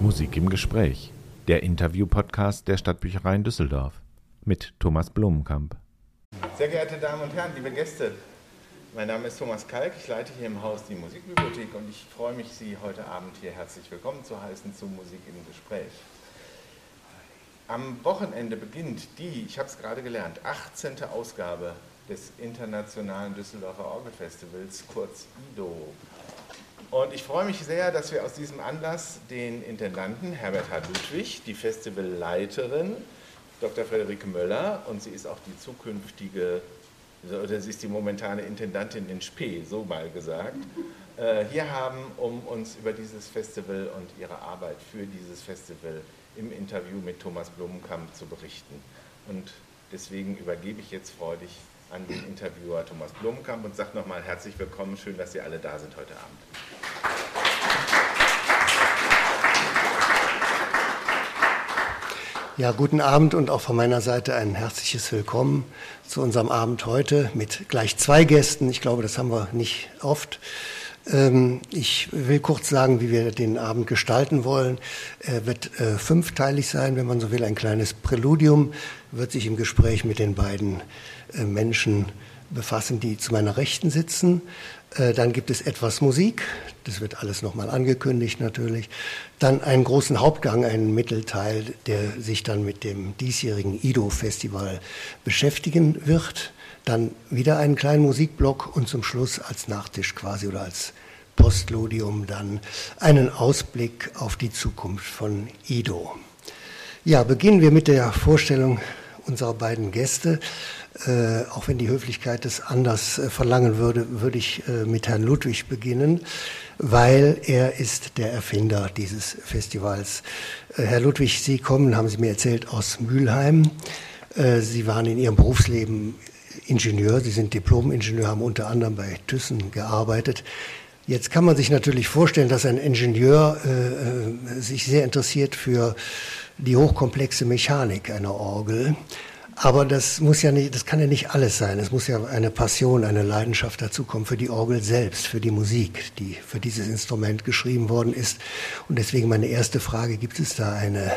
Musik im Gespräch, der Interview-Podcast der Stadtbücherei in Düsseldorf mit Thomas Blumenkamp. Sehr geehrte Damen und Herren, liebe Gäste, mein Name ist Thomas Kalk, ich leite hier im Haus die Musikbibliothek und ich freue mich, Sie heute Abend hier herzlich willkommen zu heißen zu Musik im Gespräch. Am Wochenende beginnt die, ich habe es gerade gelernt, 18. Ausgabe des Internationalen Düsseldorfer Orgelfestivals, kurz IDO. Und ich freue mich sehr, dass wir aus diesem Anlass den Intendanten Herbert H. Ludwig, die Festivalleiterin Dr. Friederike Möller und sie ist auch die zukünftige, oder sie ist die momentane Intendantin in Spee, so mal gesagt, äh, hier haben, um uns über dieses Festival und ihre Arbeit für dieses Festival im Interview mit Thomas Blumenkamp zu berichten. Und deswegen übergebe ich jetzt freudig an den Interviewer Thomas Blumenkamp und sage nochmal herzlich willkommen. Schön, dass Sie alle da sind heute Abend. Ja, guten Abend und auch von meiner Seite ein herzliches Willkommen zu unserem Abend heute mit gleich zwei Gästen. Ich glaube, das haben wir nicht oft. Ähm, ich will kurz sagen, wie wir den Abend gestalten wollen. Er wird äh, fünfteilig sein, wenn man so will. Ein kleines Präludium wird sich im Gespräch mit den beiden Menschen befassen, die zu meiner Rechten sitzen. Äh, dann gibt es etwas Musik, das wird alles nochmal angekündigt natürlich. Dann einen großen Hauptgang, einen Mittelteil, der sich dann mit dem diesjährigen IDO-Festival beschäftigen wird. Dann wieder einen kleinen Musikblock und zum Schluss als Nachtisch quasi oder als Postludium dann einen Ausblick auf die Zukunft von IDO. Ja, beginnen wir mit der Vorstellung unserer beiden Gäste. Äh, auch wenn die Höflichkeit es anders äh, verlangen würde, würde ich äh, mit Herrn Ludwig beginnen, weil er ist der Erfinder dieses Festivals. Äh, Herr Ludwig, Sie kommen, haben Sie mir erzählt, aus Mülheim. Äh, Sie waren in Ihrem Berufsleben Ingenieur, Sie sind Diplom-Ingenieur, haben unter anderem bei Thyssen gearbeitet. Jetzt kann man sich natürlich vorstellen, dass ein Ingenieur äh, sich sehr interessiert für die hochkomplexe Mechanik einer Orgel. Aber das muss ja nicht, das kann ja nicht alles sein. Es muss ja eine Passion, eine Leidenschaft dazu kommen für die Orgel selbst, für die Musik, die für dieses Instrument geschrieben worden ist. Und deswegen meine erste Frage, gibt es da eine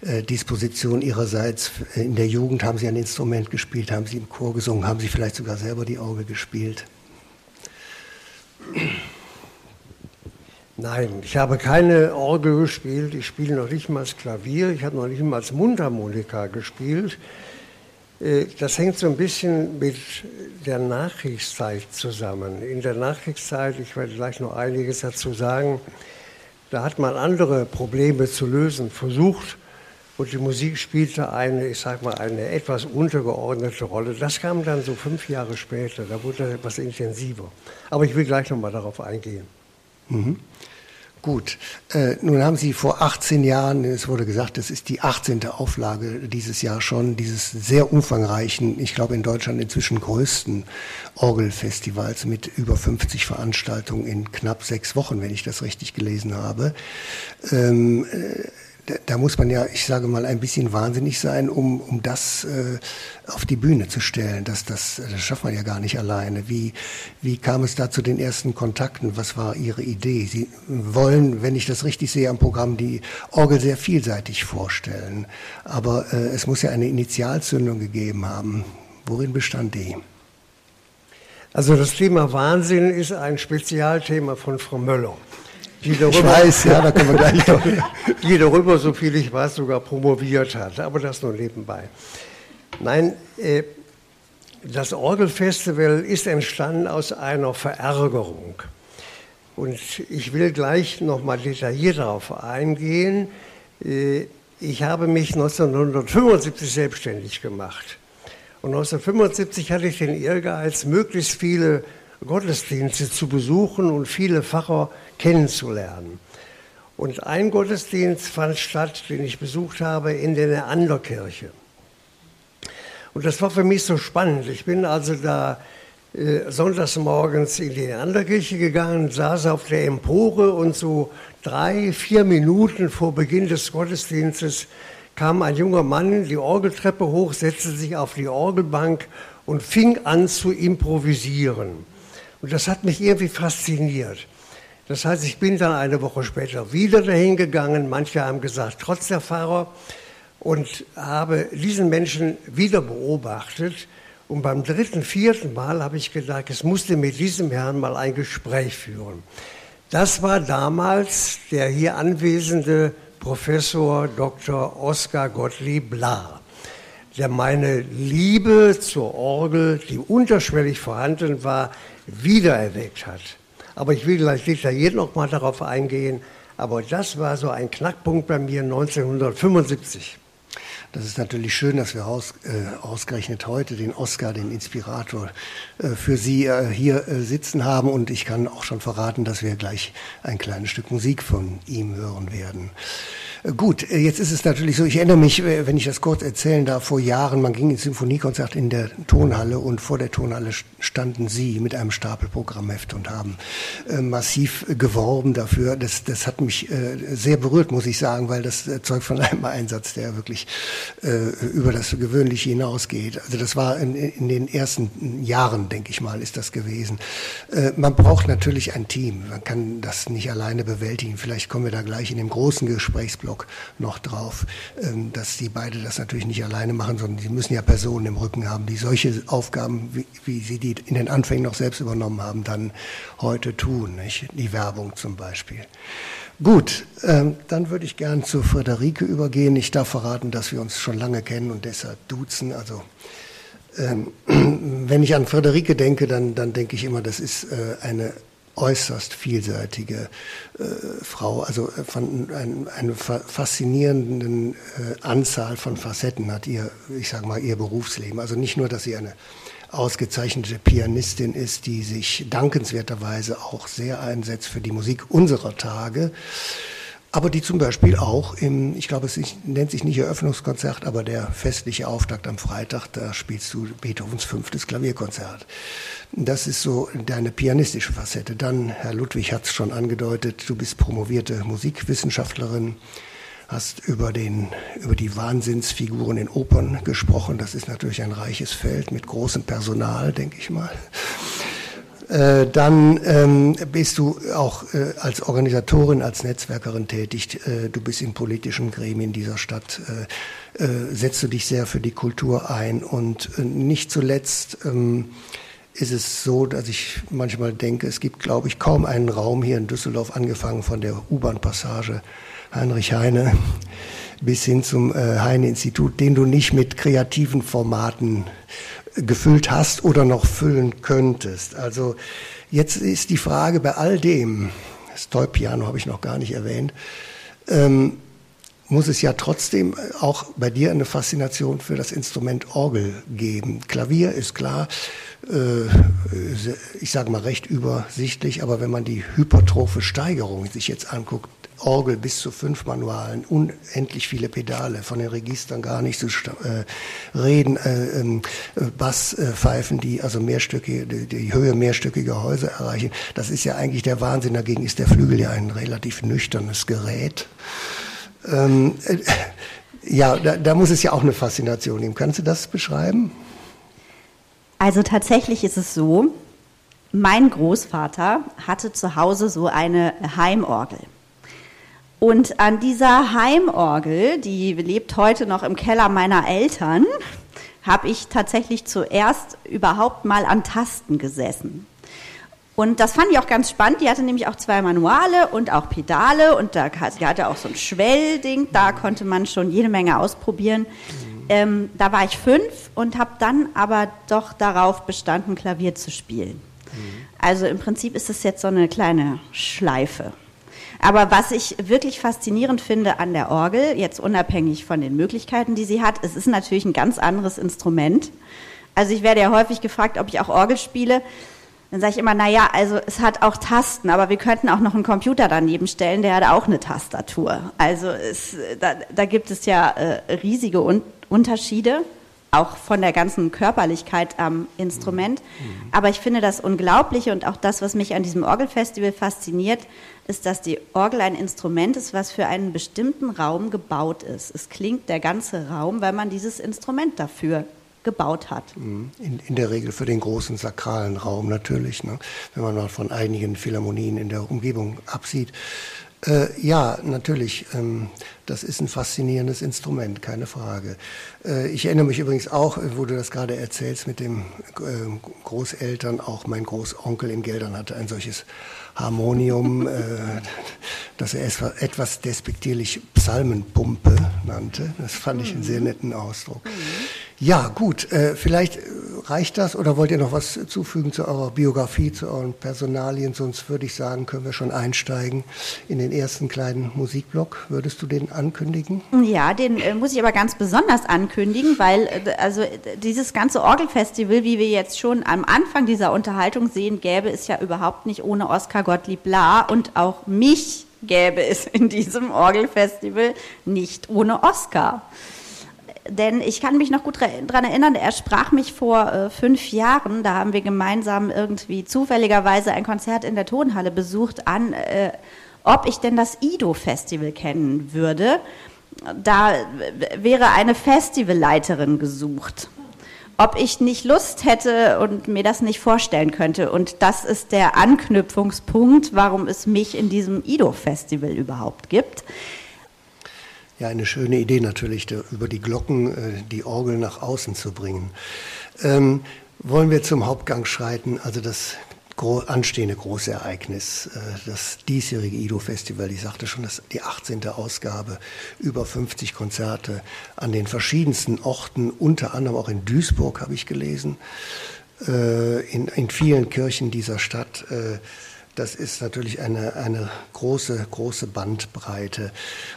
äh, Disposition Ihrerseits? In der Jugend haben Sie ein Instrument gespielt, haben Sie im Chor gesungen, haben Sie vielleicht sogar selber die Orgel gespielt? Nein, ich habe keine Orgel gespielt, ich spiele noch nicht mal Klavier, ich habe noch nicht mal Mundharmonika gespielt. Äh, das hängt so ein bisschen mit der Nachkriegszeit zusammen. In der Nachkriegszeit, ich werde gleich noch einiges dazu sagen, da hat man andere Probleme zu lösen versucht und die Musik spielte eine, ich sag mal, eine etwas untergeordnete Rolle. Das kam dann so fünf Jahre später, da wurde das etwas intensiver. Aber ich will gleich noch mal darauf eingehen. Mhm. Gut, äh, nun haben Sie vor 18 Jahren, es wurde gesagt, das ist die 18. Auflage dieses Jahr schon, dieses sehr umfangreichen, ich glaube in Deutschland inzwischen größten Orgelfestivals mit über 50 Veranstaltungen in knapp sechs Wochen, wenn ich das richtig gelesen habe. Ähm, äh, da, muss man ja, ich sage mal, ein bisschen wahnsinnig sein, um, um das äh, auf die Bühne zu stellen. Das, das, das schafft man ja gar nicht alleine. Wie, wie kam es da zu den ersten Kontakten? Was war Ihre Idee? Sie wollen, wenn ich das richtig sehe am Programm, die Orgel sehr vielseitig vorstellen. Aber äh, es muss ja eine Initialzündung gegeben haben. Worin bestand die? Also das Thema Wahnsinn ist ein Spezialthema von Frau Möller die darüber, ich weiß, ja, da können wir gleich noch. die darüber, so viel ich weiß, sogar promoviert hat, aber das nur nebenbei. Nein, äh, das Orgelfestival ist entstanden aus einer Verärgerung. Und ich will gleich noch mal detailliert darauf eingehen. Äh, ich habe mich 1975 selbstständig gemacht. Und 1975 hatte ich den Ehrgeiz, möglichst viele Gottesdienste zu besuchen und viele Pfarrer kennenzulernen. Und ein Gottesdienst fand statt, den ich besucht habe, in der Neanderkirche. Und das war für mich so spannend. Ich bin also da äh, sonntags morgens in die Neanderkirche gegangen, saß auf der Empore und so drei, vier Minuten vor Beginn des Gottesdienstes kam ein junger Mann die Orgeltreppe hoch, setzte sich auf die Orgelbank und fing an zu improvisieren. Und das hat mich irgendwie fasziniert. Das heißt, ich bin dann eine Woche später wieder dahin gegangen. Manche haben gesagt, trotz der Pfarrer. Und habe diesen Menschen wieder beobachtet. Und beim dritten, vierten Mal habe ich gedacht, es musste mit diesem Herrn mal ein Gespräch führen. Das war damals der hier anwesende Professor Dr. Oskar Gottlieb Lahr, der meine Liebe zur Orgel, die unterschwellig vorhanden war, wiedererweckt hat. Aber ich will gleich noch mal darauf eingehen. Aber das war so ein Knackpunkt bei mir 1975. Das ist natürlich schön, dass wir aus, äh, ausgerechnet heute den Oscar, den Inspirator, äh, für Sie äh, hier äh, sitzen haben. Und ich kann auch schon verraten, dass wir gleich ein kleines Stück Musik von ihm hören werden. Gut, äh, jetzt ist es natürlich so, ich erinnere mich, äh, wenn ich das kurz erzählen darf, vor Jahren, man ging ins Symphoniekonzert in der Tonhalle und vor der Tonhalle standen Sie mit einem Stapel Programmheft und haben äh, massiv geworben dafür. Das, das hat mich sehr berührt, muss ich sagen, weil das zeugt von einem Einsatz, der wirklich über das Gewöhnliche hinausgeht. Also das war in, in den ersten Jahren, denke ich mal, ist das gewesen. Man braucht natürlich ein Team. Man kann das nicht alleine bewältigen. Vielleicht kommen wir da gleich in dem großen Gesprächsblock Dialog noch drauf, ähm, dass die beide das natürlich nicht alleine machen, sondern sie müssen ja Personen im Rücken haben, die solche Aufgaben, wie, wie sie die in den Anfängen noch selbst übernommen haben, dann heute tun. Nicht? Die Werbung zum Beispiel. Gut, ähm, dann würde ich gern zu Friederike übergehen. Ich darf verraten, dass wir uns schon lange kennen und deshalb duzen. Also ähm, wenn ich an Friederike denke, dann, dann denke ich immer, das ist äh, eine äußerst vielseitige äh, Frau, also äh, von ein, eine faszinierenden äh, Anzahl von Facetten hat ihr, ich sage mal, ihr Berufsleben. Also nicht nur, dass sie eine ausgezeichnete Pianistin ist, die sich dankenswerterweise auch sehr einsetzt für die Musik unserer Tage, aber die zum Beispiel auch im, ich glaube, es nennt sich nicht Eröffnungskonzert, aber der festliche Auftakt am Freitag, da spielst du Beethovens fünftes Klavierkonzert. Das ist so deine pianistische Facette. Dann, Herr Ludwig hat es schon angedeutet, du bist promovierte Musikwissenschaftlerin, hast über, den, über die Wahnsinnsfiguren in Opern gesprochen. Das ist natürlich ein reiches Feld mit großem Personal, denke ich mal. Äh, dann ähm, bist du auch äh, als Organisatorin, als Netzwerkerin tätig. Äh, du bist in politischen Gremien dieser Stadt. Äh, äh, setzt du dich sehr für die Kultur ein. Und äh, nicht zuletzt ähm, ist es so, dass ich manchmal denke, es gibt, glaube ich, kaum einen Raum hier in Düsseldorf, angefangen von der U-Bahn-Passage Heinrich Heine bis hin zum Heine-Institut, den du nicht mit kreativen Formaten gefüllt hast oder noch füllen könntest. Also jetzt ist die Frage bei all dem, das Toy-Piano habe ich noch gar nicht erwähnt, ähm, muss es ja trotzdem auch bei dir eine Faszination für das Instrument Orgel geben. Klavier ist klar, äh, ich sage mal recht übersichtlich, aber wenn man die hypertrophe Steigerung sich jetzt anguckt, Orgel bis zu fünf Manualen, unendlich viele Pedale, von den Registern gar nicht zu äh, reden, äh, äh, Basspfeifen, die also mehrstöckige, die, die Höhe mehrstöckiger Häuser erreichen. Das ist ja eigentlich der Wahnsinn. Dagegen ist der Flügel ja ein relativ nüchternes Gerät. Ähm, äh, ja, da, da muss es ja auch eine Faszination geben. Kannst du das beschreiben? Also tatsächlich ist es so, mein Großvater hatte zu Hause so eine Heimorgel. Und an dieser Heimorgel, die lebt heute noch im Keller meiner Eltern, habe ich tatsächlich zuerst überhaupt mal an Tasten gesessen. Und das fand ich auch ganz spannend. Die hatte nämlich auch zwei Manuale und auch Pedale und da, die hatte auch so ein Schwellding. Da konnte man schon jede Menge ausprobieren. Ähm, da war ich fünf und habe dann aber doch darauf bestanden, Klavier zu spielen. Mhm. Also im Prinzip ist es jetzt so eine kleine Schleife. Aber was ich wirklich faszinierend finde an der Orgel, jetzt unabhängig von den Möglichkeiten, die sie hat, es ist natürlich ein ganz anderes Instrument. Also ich werde ja häufig gefragt, ob ich auch Orgel spiele. Dann sage ich immer, na ja, also es hat auch Tasten, aber wir könnten auch noch einen Computer daneben stellen, der hat auch eine Tastatur. Also es, da, da, gibt es ja äh, riesige Un Unterschiede auch von der ganzen Körperlichkeit am Instrument. Aber ich finde das Unglaubliche und auch das, was mich an diesem Orgelfestival fasziniert, ist, dass die Orgel ein Instrument ist, was für einen bestimmten Raum gebaut ist. Es klingt der ganze Raum, weil man dieses Instrument dafür gebaut hat. Mhm. In, in, der Regel für den großen sakralen Raum natürlich, ne? wenn man mal von einigen Philharmonien in der Umgebung absieht. Äh, ja, natürlich. Ähm, das ist ein faszinierendes Instrument, keine Frage. Äh, ich erinnere mich übrigens auch, äh, wo du das gerade erzählst, mit den äh, Großeltern, auch mein Großonkel in Geldern hatte ein solches Harmonium, äh, das er etwas despektierlich Psalmenpumpe nannte. Das fand ich einen sehr mhm. netten Ausdruck. Mhm. Ja, gut, äh, vielleicht reicht das oder wollt ihr noch was zufügen zu eurer Biografie, zu euren Personalien? Sonst würde ich sagen, können wir schon einsteigen in den ersten kleinen Musikblock. Würdest du den ankündigen? Ja, den äh, muss ich aber ganz besonders ankündigen, weil äh, also dieses ganze Orgelfestival, wie wir jetzt schon am Anfang dieser Unterhaltung sehen, gäbe es ja überhaupt nicht ohne Oskar Gottlieb La und auch mich gäbe es in diesem Orgelfestival nicht ohne Oskar denn ich kann mich noch gut daran erinnern, er sprach mich vor äh, fünf Jahren, da haben wir gemeinsam irgendwie zufälligerweise ein Konzert in der Tonhalle besucht, an, äh, ob ich denn das Ido-Festival kennen würde. Da wäre eine Festivalleiterin gesucht. Ob ich nicht Lust hätte und mir das nicht vorstellen könnte. Und das ist der Anknüpfungspunkt, warum es mich in diesem Ido-Festival überhaupt gibt. Ja, eine schöne Idee natürlich, über die Glocken äh, die Orgel nach außen zu bringen. Ähm, wollen wir zum Hauptgang schreiten, also das anstehende große Ereignis, äh, das diesjährige Ido-Festival. Ich sagte schon, das die 18. Ausgabe, über 50 Konzerte an den verschiedensten Orten, unter anderem auch in Duisburg habe ich gelesen, äh, in, in vielen Kirchen dieser Stadt. Das ist natürlich eine, eine große, große Bandbreite.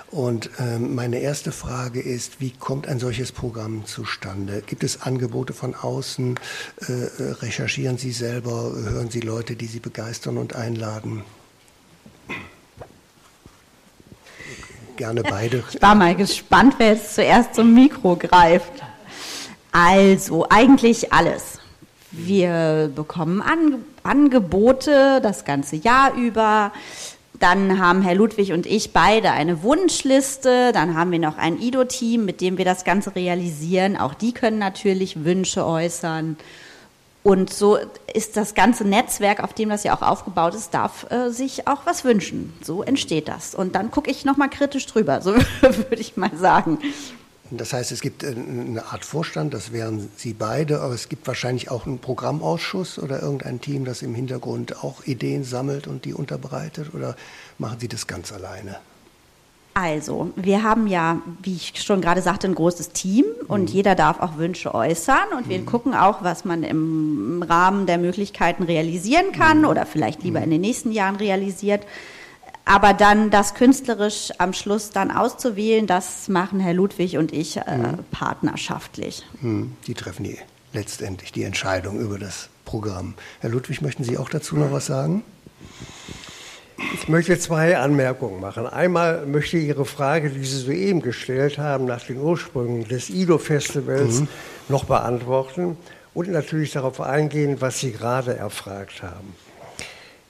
Und ähm, meine erste Frage ist, wie kommt ein solches Programm zustande? Gibt es Angebote von außen? Äh, äh recherchieren Sie selber? Hören Sie Leute, die Sie begeistern und einladen? Gerne beide. Ich war mal gespannt, wer jetzt zuerst zum Mikro greift. Also, eigentlich alles. Wir bekommen An Angebote das ganze Jahr über. Dann haben Herr Ludwig und ich beide eine Wunschliste. Dann haben wir noch ein IDO-Team, mit dem wir das Ganze realisieren. Auch die können natürlich Wünsche äußern. Und so ist das ganze Netzwerk, auf dem das ja auch aufgebaut ist, darf äh, sich auch was wünschen. So entsteht das. Und dann gucke ich nochmal kritisch drüber, so würde ich mal sagen. Das heißt, es gibt eine Art Vorstand, das wären Sie beide, aber es gibt wahrscheinlich auch einen Programmausschuss oder irgendein Team, das im Hintergrund auch Ideen sammelt und die unterbreitet oder machen Sie das ganz alleine? Also, wir haben ja, wie ich schon gerade sagte, ein großes Team und mhm. jeder darf auch Wünsche äußern und wir mhm. gucken auch, was man im Rahmen der Möglichkeiten realisieren kann mhm. oder vielleicht lieber mhm. in den nächsten Jahren realisiert. Aber dann das künstlerisch am Schluss dann auszuwählen, das machen Herr Ludwig und ich äh, mhm. partnerschaftlich. Mhm. Die treffen die letztendlich die Entscheidung über das Programm. Herr Ludwig, möchten Sie auch dazu noch was sagen? Ich möchte zwei Anmerkungen machen. Einmal möchte ich Ihre Frage, die Sie soeben gestellt haben, nach den Ursprüngen des IDO-Festivals mhm. noch beantworten und natürlich darauf eingehen, was Sie gerade erfragt haben.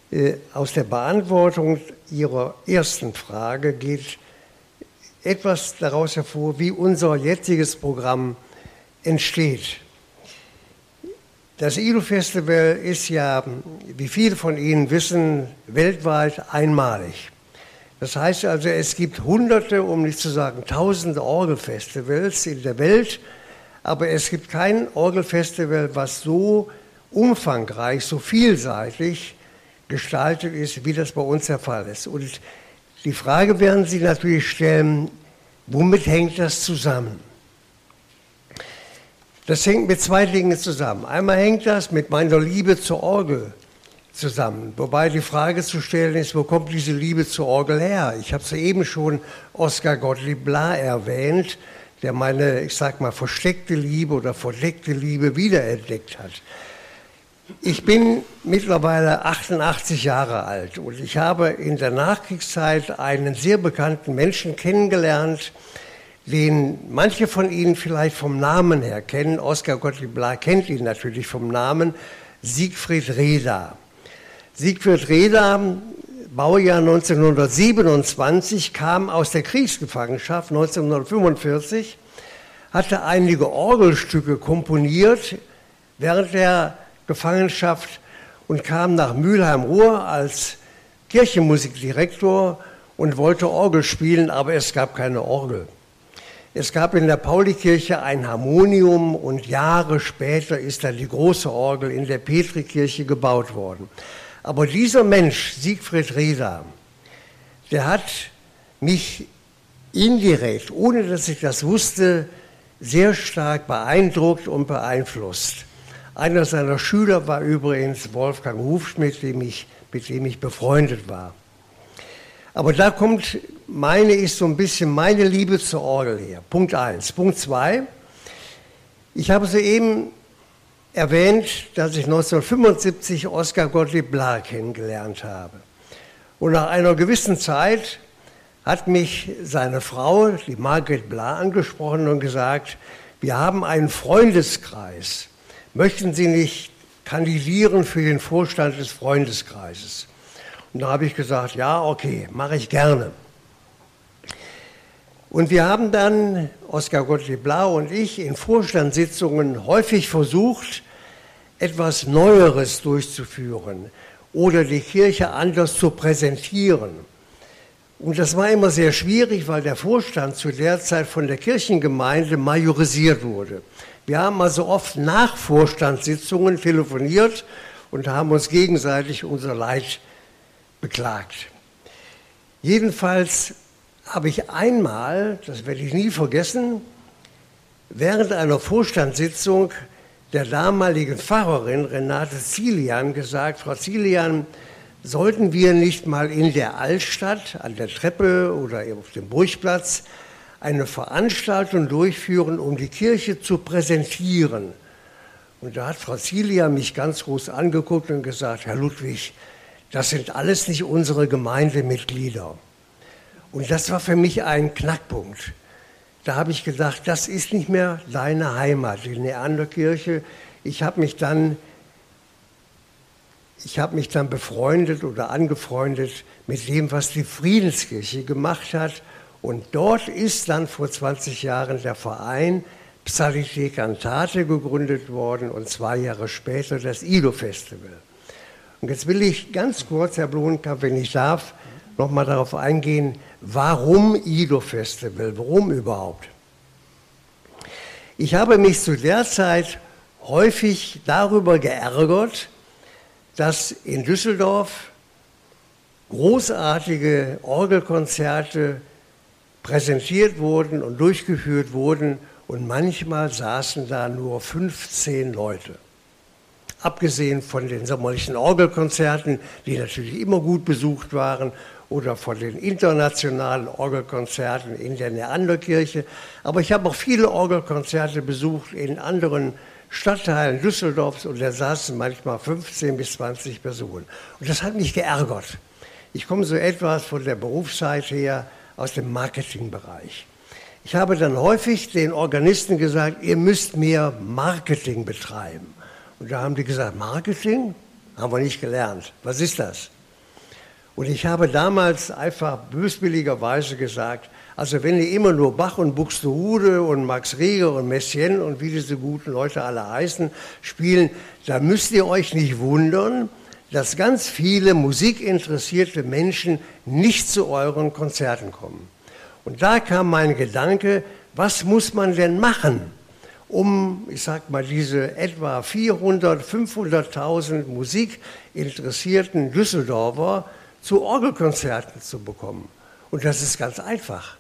Äh, aus der Beantwortung Ihrer ersten Frage geht etwas daraus hervor, wie unser jetziges Programm entsteht. Das ILO-Festival ist ja, wie viele von Ihnen wissen, weltweit einmalig. Das heißt also, es gibt hunderte, um nicht zu sagen tausende Orgelfestivals in der Welt, aber es gibt kein Orgelfestival, was so umfangreich, so vielseitig gestaltet ist, wie das bei uns der Fall ist. Und die Frage werden Sie natürlich stellen, womit hängt das zusammen? Das hängt mit zwei Dingen zusammen. Einmal hängt das mit meiner Liebe zur Orgel zusammen. Wobei die Frage zu stellen ist, wo kommt diese Liebe zur Orgel her? Ich habe soeben schon Oskar Gottlieb Bla erwähnt, der meine, ich sag mal, versteckte Liebe oder verdeckte Liebe wiederentdeckt hat. Ich bin mittlerweile 88 Jahre alt und ich habe in der Nachkriegszeit einen sehr bekannten Menschen kennengelernt, den manche von Ihnen vielleicht vom Namen her kennen. Oskar Gottlieb Bla kennt ihn natürlich vom Namen, Siegfried Reda. Siegfried Reda, Baujahr 1927, kam aus der Kriegsgefangenschaft 1945 hatte einige Orgelstücke komponiert während der Gefangenschaft und kam nach Mülheim-Ruhr als Kirchenmusikdirektor und wollte Orgel spielen, aber es gab keine Orgel. Es gab in der Paulikirche ein Harmonium und Jahre später ist dann die große Orgel in der Petrikirche gebaut worden. Aber dieser Mensch, Siegfried Reda, der hat mich indirekt, ohne dass ich das wusste, sehr stark beeindruckt und beeinflusst. Einer seiner Schüler war übrigens Wolfgang Hufschmidt, dem ich, mit dem ich befreundet war. Aber da kommt, meine ist so ein bisschen meine Liebe zur Orgel her. Punkt eins. Punkt zwei. Ich habe soeben erwähnt, dass ich 1975 Oskar Gottlieb Bla kennengelernt habe. Und nach einer gewissen Zeit hat mich seine Frau, die Margret Bla, angesprochen und gesagt, wir haben einen Freundeskreis. Möchten Sie nicht kandidieren für den Vorstand des Freundeskreises? Und da habe ich gesagt, ja, okay, mache ich gerne. Und wir haben dann, Oskar Gottlieb Blau und ich, in Vorstandssitzungen häufig versucht, etwas Neueres durchzuführen oder die Kirche anders zu präsentieren. Und das war immer sehr schwierig, weil der Vorstand zu der Zeit von der Kirchengemeinde majorisiert wurde. Wir haben also oft nach Vorstandssitzungen telefoniert und haben uns gegenseitig unser Leid beklagt. Jedenfalls habe ich einmal, das werde ich nie vergessen, während einer Vorstandssitzung der damaligen Pfarrerin Renate Zilian gesagt, Frau Zilian, sollten wir nicht mal in der Altstadt, an der Treppe oder auf dem Burgplatz eine Veranstaltung durchführen, um die Kirche zu präsentieren. Und da hat Frau Zilia mich ganz groß angeguckt und gesagt, Herr Ludwig, das sind alles nicht unsere Gemeindemitglieder. Und das war für mich ein Knackpunkt. Da habe ich gedacht, das ist nicht mehr deine Heimat, die Neanderkirche. Ich habe mich dann ich habe mich dann befreundet oder angefreundet mit dem, was die Friedenskirche gemacht hat. Und dort ist dann vor 20 Jahren der Verein Psalite Cantate gegründet worden und zwei Jahre später das IDO-Festival. Und jetzt will ich ganz kurz, Herr Blonkamp, wenn ich darf, nochmal darauf eingehen, warum IDO-Festival, warum überhaupt? Ich habe mich zu der Zeit häufig darüber geärgert, dass in Düsseldorf großartige Orgelkonzerte präsentiert wurden und durchgeführt wurden und manchmal saßen da nur 15 Leute. Abgesehen von den sommerlichen Orgelkonzerten, die natürlich immer gut besucht waren, oder von den internationalen Orgelkonzerten in der Neanderkirche. Aber ich habe auch viele Orgelkonzerte besucht in anderen Stadtteilen Düsseldorfs und da saßen manchmal 15 bis 20 Personen. Und das hat mich geärgert. Ich komme so etwas von der Berufszeit her aus dem Marketingbereich. Ich habe dann häufig den Organisten gesagt, ihr müsst mehr Marketing betreiben. Und da haben die gesagt, Marketing? Haben wir nicht gelernt. Was ist das? Und ich habe damals einfach böswilligerweise gesagt, also wenn ihr immer nur Bach und Buxtehude und Max Reger und Messiaen und wie diese guten Leute alle heißen, spielen, dann müsst ihr euch nicht wundern, dass ganz viele musikinteressierte Menschen nicht zu euren Konzerten kommen. Und da kam mein Gedanke, was muss man denn machen, um, ich sag mal, diese etwa 400, 500.000 musikinteressierten Düsseldorfer zu Orgelkonzerten zu bekommen? Und das ist ganz einfach.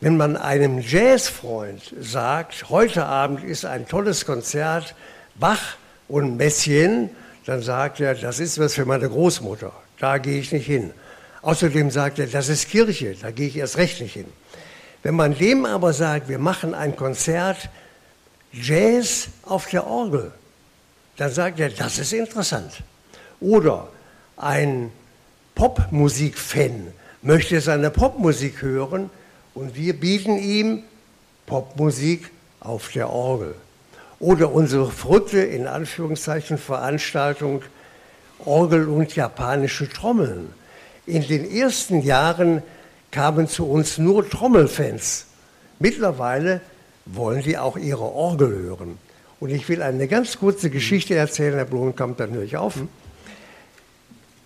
Wenn man einem Jazzfreund sagt, heute Abend ist ein tolles Konzert, Bach und Messiaen, dann sagt er, das ist was für meine Großmutter, da gehe ich nicht hin. Außerdem sagt er, das ist Kirche, da gehe ich erst recht nicht hin. Wenn man dem aber sagt, wir machen ein Konzert Jazz auf der Orgel, dann sagt er, das ist interessant. Oder ein Popmusik-Fan möchte seine Popmusik hören, und wir bieten ihm Popmusik auf der Orgel. Oder unsere verrückte, in Anführungszeichen, Veranstaltung Orgel und japanische Trommeln. In den ersten Jahren kamen zu uns nur Trommelfans. Mittlerweile wollen die auch ihre Orgel hören. Und ich will eine ganz kurze Geschichte erzählen, Herr Blumenkamp, dann höre ich auf.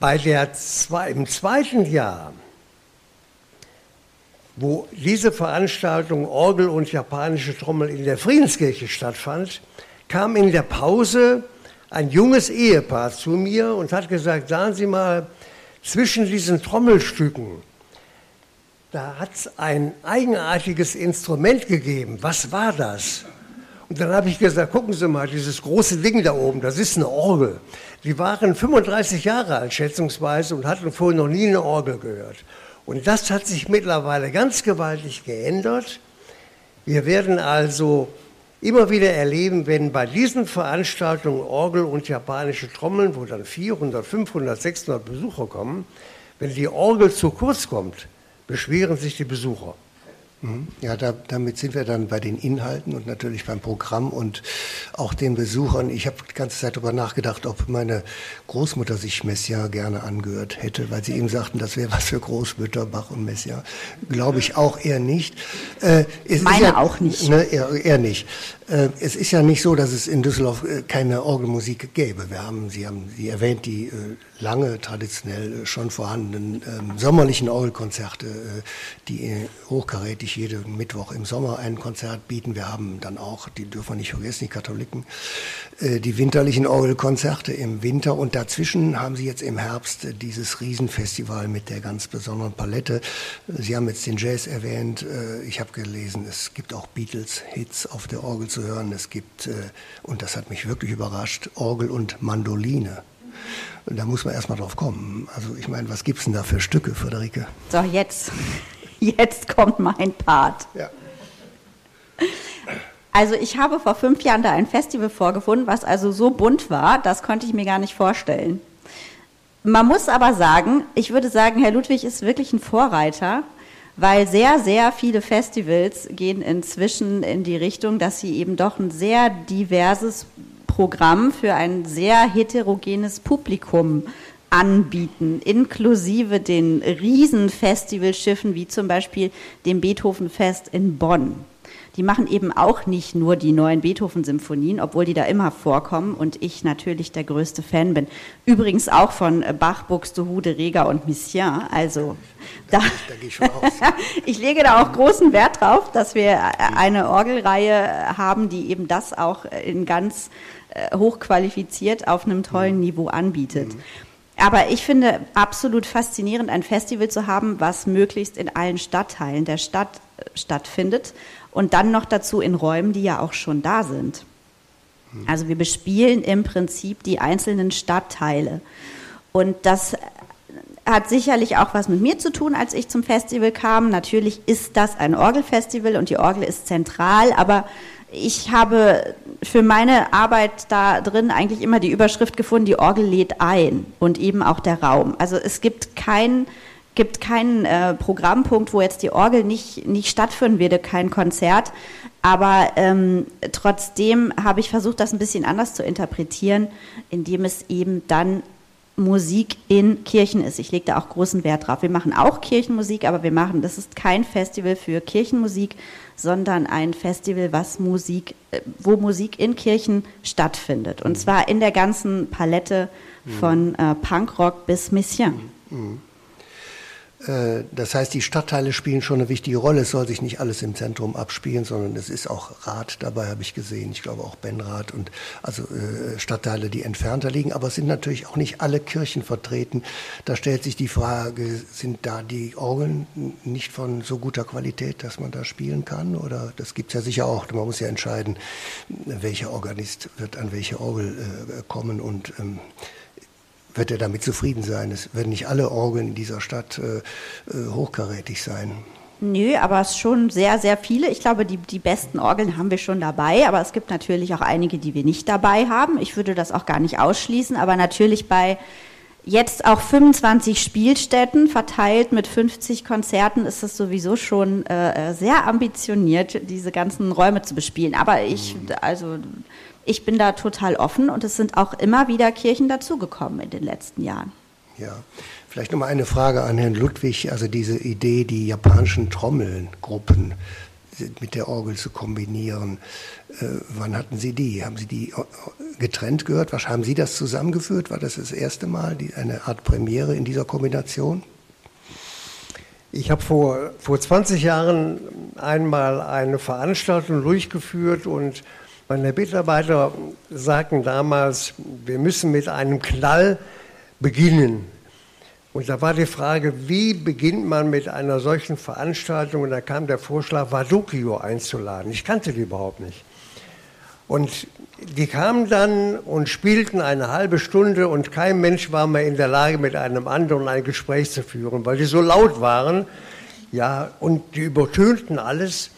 Bei der Im zweiten Jahr, wo diese Veranstaltung Orgel und japanische Trommel in der Friedenskirche stattfand, kam in der Pause ein junges Ehepaar zu mir und hat gesagt, sagen Sie mal, zwischen diesen Trommelstücken, da hat es ein eigenartiges Instrument gegeben. Was war das? Und dann habe ich gesagt, gucken Sie mal, dieses große Ding da oben, das ist eine Orgel. Die waren 35 Jahre alt, schätzungsweise, und hatten vorher noch nie eine Orgel gehört. Und das hat sich mittlerweile ganz gewaltig geändert. Wir werden also immer wieder erleben, wenn bei diesen Veranstaltungen Orgel und japanische Trommeln, wo dann 400, 500, 600 Besucher kommen, wenn die Orgel zu kurz kommt, beschweren sich die Besucher. Mhm. Ja, da, damit sind wir dann bei den Inhalten und natürlich beim Programm und auch den Besuchern. Ich habe die ganze Zeit darüber nachgedacht, ob meine Großmutter sich Messiaen gerne angehört hätte, weil sie eben sagten, das wäre was für Großmütter, Bach und Messiaen. Glaube ich auch eher nicht. Äh, meine ja, auch nicht. Ne, eher, eher nicht. Äh, es ist ja nicht so, dass es in Düsseldorf äh, keine Orgelmusik gäbe. Wir haben, Sie haben Sie erwähnt, die äh, lange traditionell schon vorhandenen ähm, sommerlichen Orgelkonzerte, die hochkarätig jeden Mittwoch im Sommer ein Konzert bieten. Wir haben dann auch, die dürfen wir nicht vergessen, die Katholiken, die winterlichen Orgelkonzerte im Winter. Und dazwischen haben Sie jetzt im Herbst dieses Riesenfestival mit der ganz besonderen Palette. Sie haben jetzt den Jazz erwähnt. Ich habe gelesen, es gibt auch Beatles-Hits auf der Orgel zu hören. Es gibt, äh, und das hat mich wirklich überrascht, Orgel und Mandoline. Und da muss man erstmal drauf kommen. Also ich meine, was gibt es denn da für Stücke, Friederike? So, jetzt, jetzt kommt mein Part. Ja. Also ich habe vor fünf Jahren da ein Festival vorgefunden, was also so bunt war, das konnte ich mir gar nicht vorstellen. Man muss aber sagen, ich würde sagen, Herr Ludwig ist wirklich ein Vorreiter weil sehr, sehr viele Festivals gehen inzwischen in die Richtung, dass sie eben doch ein sehr diverses Programm für ein sehr heterogenes Publikum anbieten, inklusive den Riesenfestivalschiffen wie zum Beispiel dem Beethovenfest in Bonn die machen eben auch nicht nur die neuen Beethoven-Symphonien, obwohl die da immer vorkommen und ich natürlich der größte Fan bin. Übrigens auch von Bach, Buxtehude, Reger und Messiaen. Also da, da gehe ich schon aus. ich lege da auch großen Wert drauf, dass wir eine Orgelreihe haben, die eben das auch in ganz äh, hochqualifiziert auf einem tollen mhm. Niveau anbietet. Mhm. Aber ich finde absolut faszinierend, ein Festival zu haben, was möglichst in allen Stadtteilen der Stadt äh, stattfindet und dann noch dazu in Räumen, die ja auch schon da sind. Also wir bespielen im Prinzip die einzelnen Stadtteile. Und das hat sicherlich auch was mit mir zu tun, als ich zum Festival kam. Natürlich ist das ein Orgelfestival und die Orgel ist zentral, aber ich habe für meine Arbeit da drin eigentlich immer die Überschrift gefunden, die Orgel lädt ein und eben auch der Raum. Also es gibt kein gibt keinen äh, Programmpunkt, wo jetzt die Orgel nicht, nicht stattfinden würde, kein Konzert. Aber ähm, trotzdem habe ich versucht, das ein bisschen anders zu interpretieren, indem es eben dann Musik in Kirchen ist. Ich lege da auch großen Wert drauf. Wir machen auch Kirchenmusik, aber wir machen, das ist kein Festival für Kirchenmusik, sondern ein Festival, was Musik, äh, wo Musik in Kirchen stattfindet. Und zwar in der ganzen Palette von äh, Punkrock bis Mission. Mhm. Äh, das heißt, die Stadtteile spielen schon eine wichtige Rolle. Es soll sich nicht alles im Zentrum abspielen, sondern es ist auch Rad dabei, habe ich gesehen. Ich glaube auch Benrad und also äh, Stadtteile, die entfernter liegen. Aber es sind natürlich auch nicht alle Kirchen vertreten. Da stellt sich die Frage, sind da die Orgeln nicht von so guter Qualität, dass man da spielen kann? Oder das gibt es ja sicher auch. Man muss ja entscheiden, welcher Organist wird an welche Orgel äh, kommen und ähm, wird er damit zufrieden sein. Es werden nicht alle Orgeln in dieser Stadt äh, äh, hochkarätig sein. Nö, aber es schon sehr, sehr viele. Ich glaube, die, die besten Orgeln haben wir schon dabei, aber es gibt natürlich auch einige, die wir nicht dabei haben. Ich würde das auch gar nicht ausschließen, aber natürlich bei jetzt auch 25 Spielstätten verteilt mit 50 Konzerten ist es sowieso schon äh, sehr ambitioniert, diese ganzen Räume zu bespielen. Aber ich, mhm. also ich bin da total offen und es sind auch immer wieder Kirchen dazugekommen in den letzten Jahren. Ja, vielleicht nochmal eine Frage an Herrn Ludwig. Also diese Idee, die japanischen Trommelgruppen mit der Orgel zu kombinieren. Äh, wann hatten Sie die? Haben Sie die getrennt gehört? Was, haben Sie das zusammengeführt? War das das erste Mal die, eine Art Premiere in dieser Kombination? Ich habe vor, vor 20 Jahren einmal eine Veranstaltung durchgeführt und meine Mitarbeiter sagten damals, wir müssen mit einem Knall beginnen. Und da war die Frage, wie beginnt man mit einer solchen Veranstaltung? Und da kam der Vorschlag, Vadukio einzuladen. Ich kannte die überhaupt nicht. Und die kamen dann und spielten eine halbe Stunde und kein Mensch war mehr in der Lage, mit einem anderen ein Gespräch zu führen, weil die so laut waren. Ja, und die übertönten alles.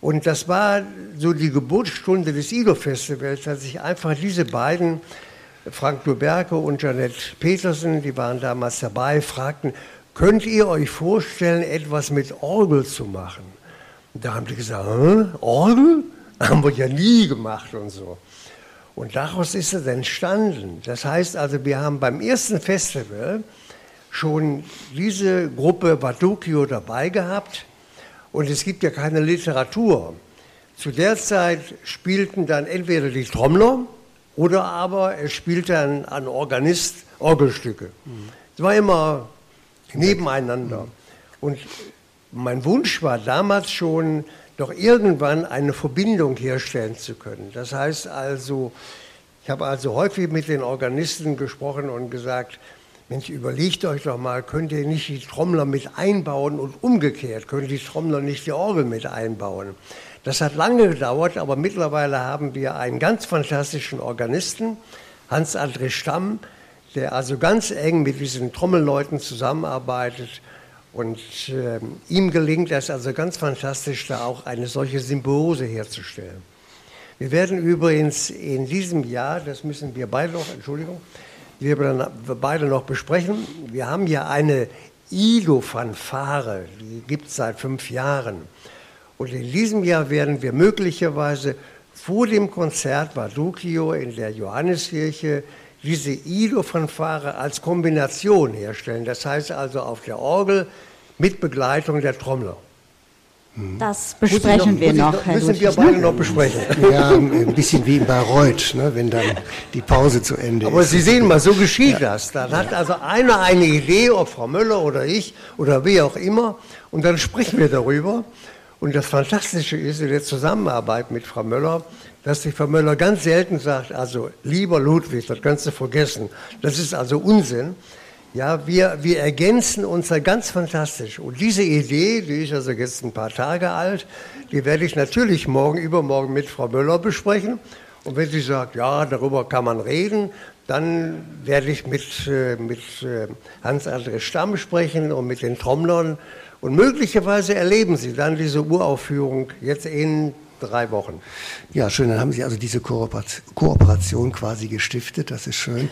Und das war so die Geburtsstunde des IDO-Festivals, dass sich einfach diese beiden Frank Duberke und Janette Petersen, die waren damals dabei, fragten, könnt ihr euch vorstellen, etwas mit Orgel zu machen? Und da haben die gesagt, Orgel? Haben wir ja nie gemacht und so. Und daraus ist es entstanden. Das heißt also, wir haben beim ersten Festival schon diese Gruppe Badukio dabei gehabt. Und es gibt ja keine Literatur. Zu der Zeit spielten dann entweder die Trommler, oder aber er spielte ein, ein Organist Orgelstücke. Es war immer nebeneinander. Und mein Wunsch war damals schon, doch irgendwann eine Verbindung herstellen zu können. Das heißt also, ich habe also häufig mit den Organisten gesprochen und gesagt, Mensch, überlegt euch doch mal, könnt ihr nicht die Trommler mit einbauen und umgekehrt, könnt die Trommler nicht die Orgel mit einbauen. Das hat lange gedauert, aber mittlerweile haben wir einen ganz fantastischen Organisten, Hans-André Stamm, der also ganz eng mit diesen Trommelleuten zusammenarbeitet. Und äh, ihm gelingt es also ganz fantastisch, da auch eine solche Symbiose herzustellen. Wir werden übrigens in diesem Jahr, das müssen wir beide noch, Entschuldigung, wir beide noch besprechen, wir haben ja eine ILO-Fanfare, die gibt es seit fünf Jahren. Und in diesem Jahr werden wir möglicherweise vor dem Konzert Badukio in der Johanneskirche diese Ido-Fanfare als Kombination herstellen. Das heißt also auf der Orgel mit Begleitung der Trommler. Das besprechen noch, wir noch, noch Herr Müssen Ludwig, wir beide ne? noch besprechen. Ja, ein bisschen wie in Bayreuth, ne, wenn dann die Pause zu Ende Aber ist. Aber Sie sehen mal, so geschieht ja. das. Dann ja. hat also einer eine Idee, ob Frau Müller oder ich oder wie auch immer, und dann sprechen wir darüber. Und das Fantastische ist in der Zusammenarbeit mit Frau Möller, dass die Frau Möller ganz selten sagt, also lieber Ludwig, das kannst du vergessen. Das ist also Unsinn. Ja, wir, wir ergänzen uns da ganz fantastisch. Und diese Idee, die ist also jetzt ein paar Tage alt, die werde ich natürlich morgen, übermorgen mit Frau Möller besprechen. Und wenn sie sagt, ja, darüber kann man reden, dann werde ich mit, äh, mit äh, Hans-André Stamm sprechen und mit den Trommlern und möglicherweise erleben Sie dann diese Uraufführung jetzt in drei Wochen. Ja, schön. Dann haben Sie also diese Kooperation quasi gestiftet. Das ist schön.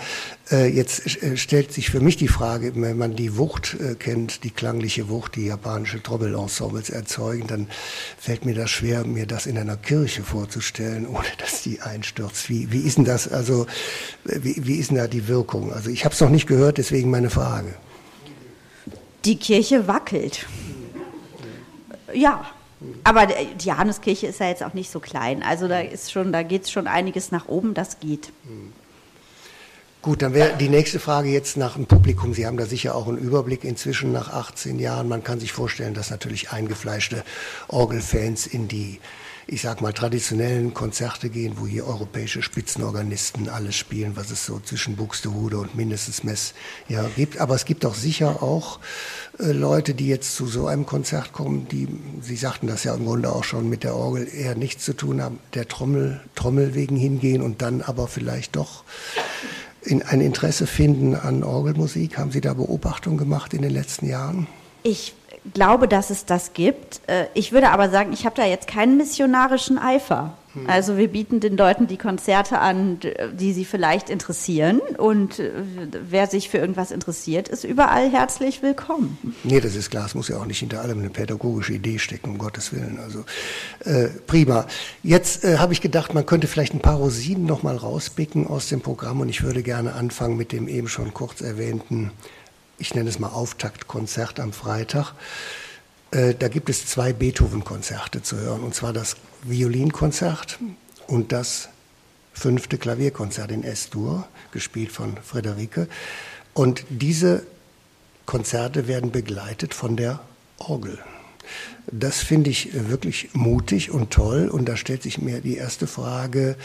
Äh, jetzt äh, stellt sich für mich die Frage, wenn man die Wucht äh, kennt, die klangliche Wucht, die japanische Trommelensembles erzeugen, dann fällt mir das schwer, mir das in einer Kirche vorzustellen, ohne dass die einstürzt. Wie, wie ist denn das? Also, wie, wie ist denn da die Wirkung? Also, ich habe es noch nicht gehört, deswegen meine Frage die Kirche wackelt. Ja, aber die Johanneskirche ist ja jetzt auch nicht so klein. Also da ist schon, da geht es schon einiges nach oben, das geht. Gut, dann wäre die nächste Frage jetzt nach dem Publikum. Sie haben da sicher auch einen Überblick inzwischen nach 18 Jahren. Man kann sich vorstellen, dass natürlich eingefleischte Orgelfans in die ich sag mal, traditionellen Konzerte gehen, wo hier europäische Spitzenorganisten alles spielen, was es so zwischen Buxtehude und mindestens Mess ja, gibt. Aber es gibt auch sicher auch äh, Leute, die jetzt zu so einem Konzert kommen, die, Sie sagten das ja im Grunde auch schon, mit der Orgel eher nichts zu tun haben, der Trommel, Trommel wegen hingehen und dann aber vielleicht doch in ein Interesse finden an Orgelmusik. Haben Sie da Beobachtungen gemacht in den letzten Jahren? Ich glaube, dass es das gibt. Äh, ich würde aber sagen, ich habe da jetzt keinen missionarischen Eifer. Hm. Also wir bieten den Leuten die Konzerte an, die sie vielleicht interessieren. Und äh, wer sich für irgendwas interessiert, ist überall herzlich willkommen. Nee, das ist klar. Es muss ja auch nicht hinter allem eine pädagogische Idee stecken, um Gottes Willen. Also äh, prima. Jetzt äh, habe ich gedacht, man könnte vielleicht ein paar Rosinen noch mal rauspicken aus dem Programm. Und ich würde gerne anfangen mit dem eben schon kurz erwähnten ich nenne es mal Auftaktkonzert am Freitag. Äh, da gibt es zwei Beethoven-Konzerte zu hören, und zwar das Violinkonzert und das fünfte Klavierkonzert in S-Dur, gespielt von Frederike. Und diese Konzerte werden begleitet von der Orgel. Das finde ich wirklich mutig und toll. Und da stellt sich mir die erste Frage,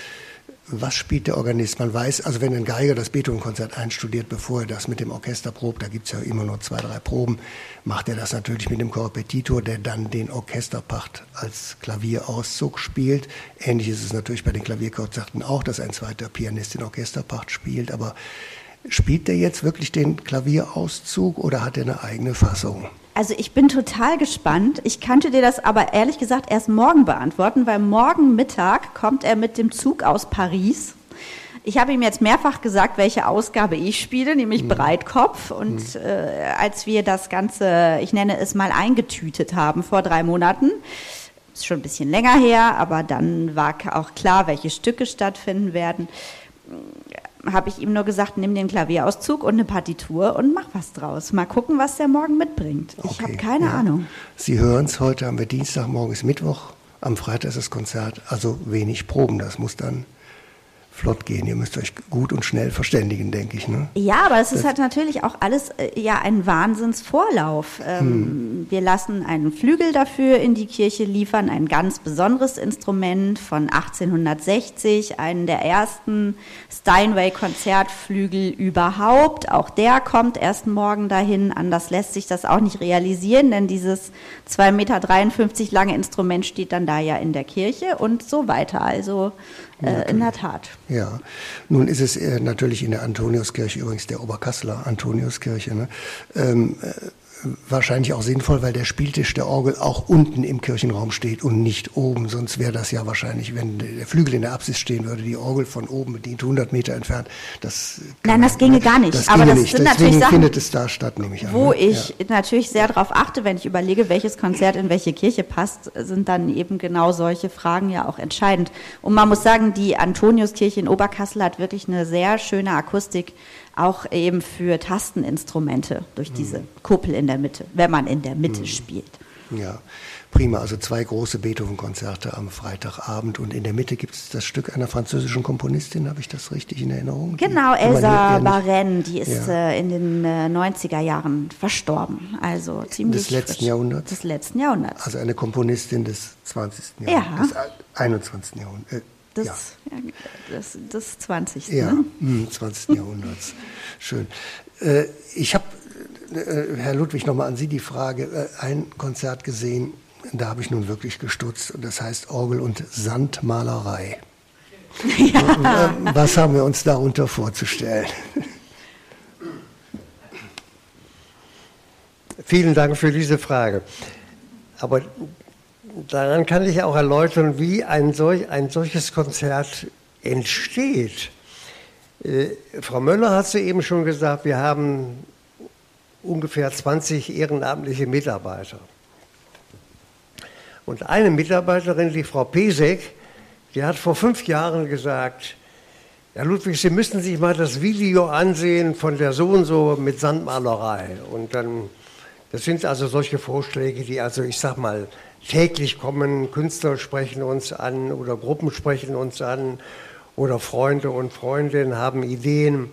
was spielt der Organist? Man weiß, also wenn ein Geiger das Beethoven-Konzert einstudiert, bevor er das mit dem Orchester probt, da gibt es ja immer nur zwei, drei Proben, macht er das natürlich mit dem Korrepetitor, der dann den Orchesterpacht als Klavierauszug spielt. Ähnlich ist es natürlich bei den Klavierkonzerten auch, dass ein zweiter Pianist den Orchesterpacht spielt, aber spielt der jetzt wirklich den Klavierauszug oder hat er eine eigene Fassung? Also ich bin total gespannt. Ich könnte dir das aber ehrlich gesagt erst morgen beantworten, weil morgen Mittag kommt er mit dem Zug aus Paris. Ich habe ihm jetzt mehrfach gesagt, welche Ausgabe ich spiele, nämlich mhm. Breitkopf. Und mhm. äh, als wir das Ganze, ich nenne es mal, eingetütet haben vor drei Monaten, ist schon ein bisschen länger her, aber dann war auch klar, welche Stücke stattfinden werden habe ich ihm nur gesagt, nimm den Klavierauszug und eine Partitur und mach was draus. Mal gucken, was der morgen mitbringt. Ich okay, habe keine ja. Ahnung. Sie hören es heute, haben wir Dienstag, morgen ist Mittwoch, am Freitag ist das Konzert, also wenig Proben. Das muss dann flott gehen. Ihr müsst euch gut und schnell verständigen, denke ich. Ne? Ja, aber es ist halt natürlich auch alles äh, ja ein Wahnsinnsvorlauf. Ähm, hm. Wir lassen einen Flügel dafür in die Kirche liefern, ein ganz besonderes Instrument von 1860, einen der ersten Steinway-Konzertflügel überhaupt. Auch der kommt erst morgen dahin. Anders lässt sich das auch nicht realisieren, denn dieses 2,53 Meter lange Instrument steht dann da ja in der Kirche und so weiter. Also äh, in der Tat. Ja, nun ist es äh, natürlich in der Antoniuskirche, übrigens der Oberkasseler Antoniuskirche, ne, ähm, äh, wahrscheinlich auch sinnvoll, weil der Spieltisch der Orgel auch unten im Kirchenraum steht und nicht oben. Sonst wäre das ja wahrscheinlich, wenn der Flügel in der Apsis stehen würde, die Orgel von oben bedient, 100 Meter entfernt. Das Nein, das ginge gar nicht. Das Aber das nicht. sind Deswegen natürlich Sachen, findet es da statt, nehme ich an. Wo ne? ich ja. natürlich sehr darauf achte, wenn ich überlege, welches Konzert in welche Kirche passt, sind dann eben genau solche Fragen ja auch entscheidend. Und man muss sagen, die Antoniuskirche in Oberkassel hat wirklich eine sehr schöne Akustik auch eben für Tasteninstrumente durch diese mhm. Kuppel in der Mitte, wenn man in der Mitte mhm. spielt. Ja, prima. Also zwei große Beethoven-Konzerte am Freitagabend und in der Mitte gibt es das Stück einer französischen Komponistin, habe ich das richtig in Erinnerung? Genau, die, Elsa Barren, die ist ja. äh, in den äh, 90er Jahren verstorben. Also ziemlich. Des letzten frisch. Jahrhunderts? Des letzten Jahrhunderts. Also eine Komponistin des 20. Jahrhunderts. Ja. Des 21. Jahrhunderts. Äh, des, ja. des, des 20. Ja, ne? 20. Hm, Jahrhunderts. Schön. Äh, ich habe, äh, Herr Ludwig, nochmal an Sie die Frage, äh, ein Konzert gesehen, da habe ich nun wirklich gestutzt, und das heißt Orgel und Sandmalerei. Ja. Was haben wir uns darunter vorzustellen? Vielen Dank für diese Frage. Aber daran kann ich auch erläutern, wie ein, solch, ein solches Konzert entsteht. Äh, Frau Möller hat eben schon gesagt, wir haben ungefähr 20 ehrenamtliche Mitarbeiter. Und eine Mitarbeiterin, die Frau Pesek, die hat vor fünf Jahren gesagt, Herr Ludwig, Sie müssen sich mal das Video ansehen von der so und so mit Sandmalerei. Und dann, das sind also solche Vorschläge, die also, ich sag mal, täglich kommen, Künstler sprechen uns an oder Gruppen sprechen uns an oder Freunde und Freundinnen haben Ideen.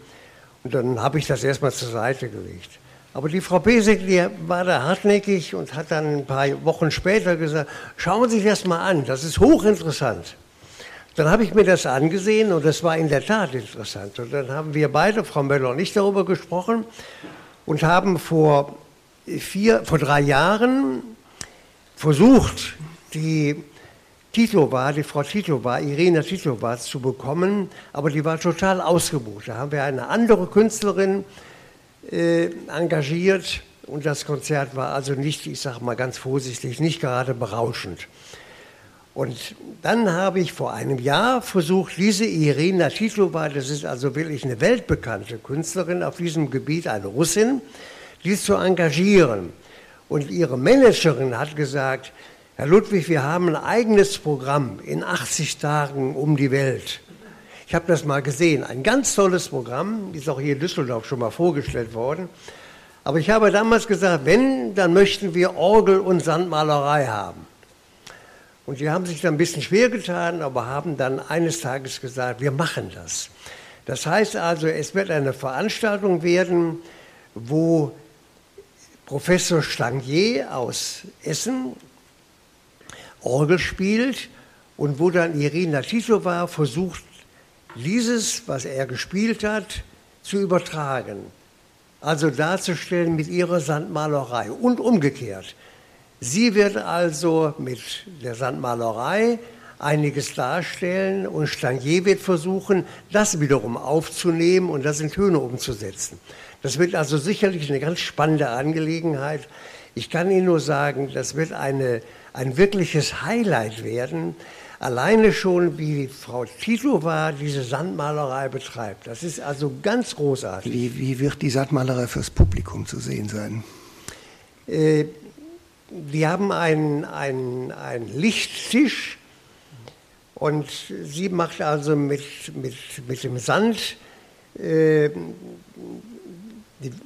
Und dann habe ich das erstmal zur Seite gelegt. Aber die Frau Besek, die war da hartnäckig und hat dann ein paar Wochen später gesagt, schauen Sie sich das mal an, das ist hochinteressant. Dann habe ich mir das angesehen und das war in der Tat interessant. Und dann haben wir beide, Frau Möller und ich, darüber gesprochen und haben vor, vier, vor drei Jahren versucht, die Tito war, die Frau Tito war, Irina Tito war, zu bekommen, aber die war total ausgebucht. Da haben wir eine andere Künstlerin äh, engagiert und das Konzert war also nicht, ich sage mal ganz vorsichtig, nicht gerade berauschend. Und dann habe ich vor einem Jahr versucht, diese Irina Titlova, das ist also wirklich eine weltbekannte Künstlerin auf diesem Gebiet, eine Russin, die zu engagieren. Und ihre Managerin hat gesagt, Herr Ludwig, wir haben ein eigenes Programm in 80 Tagen um die Welt. Ich habe das mal gesehen, ein ganz tolles Programm, ist auch hier in Düsseldorf schon mal vorgestellt worden. Aber ich habe damals gesagt, wenn, dann möchten wir Orgel und Sandmalerei haben. Und die haben sich dann ein bisschen schwer getan, aber haben dann eines Tages gesagt, wir machen das. Das heißt also, es wird eine Veranstaltung werden, wo Professor Stangier aus Essen Orgel spielt und wo dann Irina Titova versucht, dieses, was er gespielt hat, zu übertragen. Also darzustellen mit ihrer Sandmalerei und umgekehrt. Sie wird also mit der Sandmalerei einiges darstellen und Stangier wird versuchen, das wiederum aufzunehmen und das in Töne umzusetzen. Das wird also sicherlich eine ganz spannende Angelegenheit. Ich kann Ihnen nur sagen, das wird eine, ein wirkliches Highlight werden. Alleine schon, wie Frau Titova diese Sandmalerei betreibt. Das ist also ganz großartig. Wie, wie wird die Sandmalerei fürs Publikum zu sehen sein? Äh, wir haben einen, einen, einen Lichttisch und sie macht also mit, mit, mit dem Sand, äh,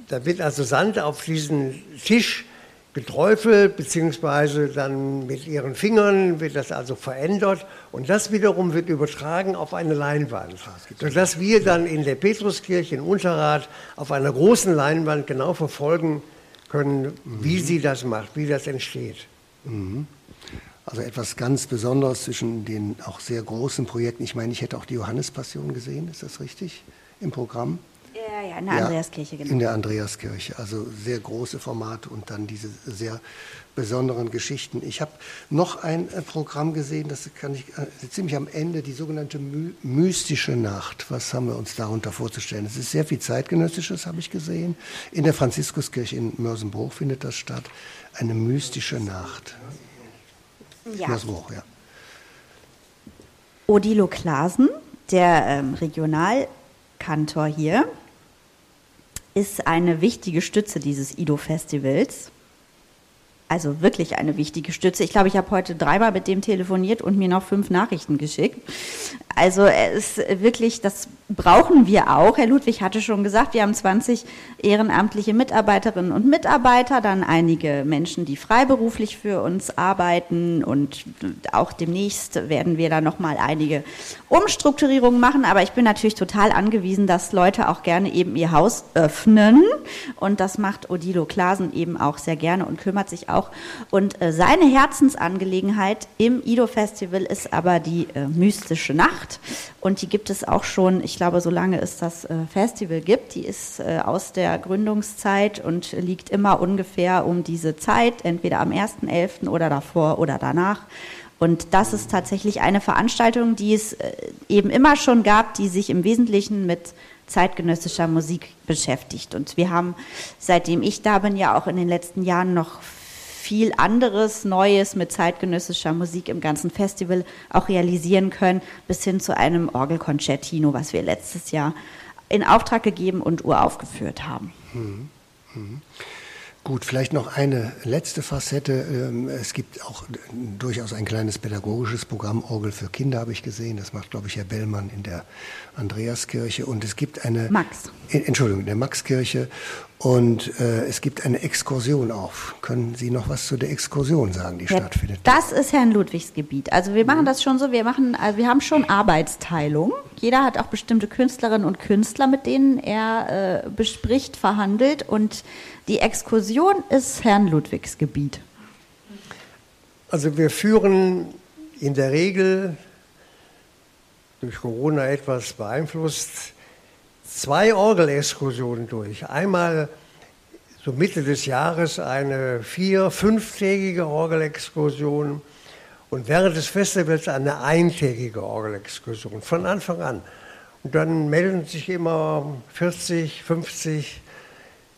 da wird also Sand auf diesen Tisch geträufelt, beziehungsweise dann mit ihren Fingern wird das also verändert und das wiederum wird übertragen auf eine Leinwand, sodass wir dann in der Petruskirche in Unterrad auf einer großen Leinwand genau verfolgen können, wie mhm. sie das macht, wie das entsteht. Mhm. Also etwas ganz Besonderes zwischen den auch sehr großen Projekten. Ich meine, ich hätte auch die Johannespassion gesehen, ist das richtig im Programm? Ja, ja, in der ja, Andreaskirche, genau. In der Andreaskirche, also sehr große Formate und dann diese sehr besonderen Geschichten. Ich habe noch ein äh, Programm gesehen, das kann ich äh, ziemlich am Ende, die sogenannte My mystische Nacht. Was haben wir uns darunter vorzustellen? Es ist sehr viel zeitgenössisches, habe ich gesehen. In der Franziskuskirche in Mörsenbruch findet das statt. Eine mystische Nacht. Ja. Mörsenbruch, ja. Odilo Klasen, der ähm, Regionalkantor hier, ist eine wichtige Stütze dieses IDO-Festivals also wirklich eine wichtige Stütze. Ich glaube, ich habe heute dreimal mit dem telefoniert und mir noch fünf Nachrichten geschickt. Also es ist wirklich, das brauchen wir auch. Herr Ludwig hatte schon gesagt, wir haben 20 ehrenamtliche Mitarbeiterinnen und Mitarbeiter, dann einige Menschen, die freiberuflich für uns arbeiten und auch demnächst werden wir da noch mal einige Umstrukturierungen machen. Aber ich bin natürlich total angewiesen, dass Leute auch gerne eben ihr Haus öffnen und das macht Odilo Klasen eben auch sehr gerne und kümmert sich auch. Und äh, seine Herzensangelegenheit im Ido Festival ist aber die äh, mystische Nacht und die gibt es auch schon, ich glaube, solange es das äh, Festival gibt. Die ist äh, aus der Gründungszeit und liegt immer ungefähr um diese Zeit, entweder am 1.11. oder davor oder danach. Und das ist tatsächlich eine Veranstaltung, die es äh, eben immer schon gab, die sich im Wesentlichen mit zeitgenössischer Musik beschäftigt. Und wir haben, seitdem ich da bin, ja auch in den letzten Jahren noch viel anderes Neues mit zeitgenössischer Musik im ganzen Festival auch realisieren können, bis hin zu einem Orgelconcertino, was wir letztes Jahr in Auftrag gegeben und uraufgeführt haben. Mhm. Mhm. Gut, vielleicht noch eine letzte Facette. Ähm, es gibt auch durchaus ein kleines pädagogisches Programm, Orgel für Kinder habe ich gesehen. Das macht, glaube ich, Herr Bellmann in der Andreaskirche. Und es gibt eine... Max. Entschuldigung, in der Maxkirche. Und äh, es gibt eine Exkursion auch. Können Sie noch was zu der Exkursion sagen, die ja, stattfindet? Das ist Herrn Ludwigs Gebiet. Also wir machen mhm. das schon so, wir machen, also wir haben schon Arbeitsteilung. Jeder hat auch bestimmte Künstlerinnen und Künstler, mit denen er äh, bespricht, verhandelt. Und die Exkursion ist Herrn Ludwigs Gebiet. Also wir führen in der Regel durch Corona etwas beeinflusst zwei Orgelexkursionen durch. Einmal so Mitte des Jahres eine vier-, fünftägige Orgelexkursion und während des Festivals eine eintägige Orgelexkursion von Anfang an. Und dann melden sich immer 40, 50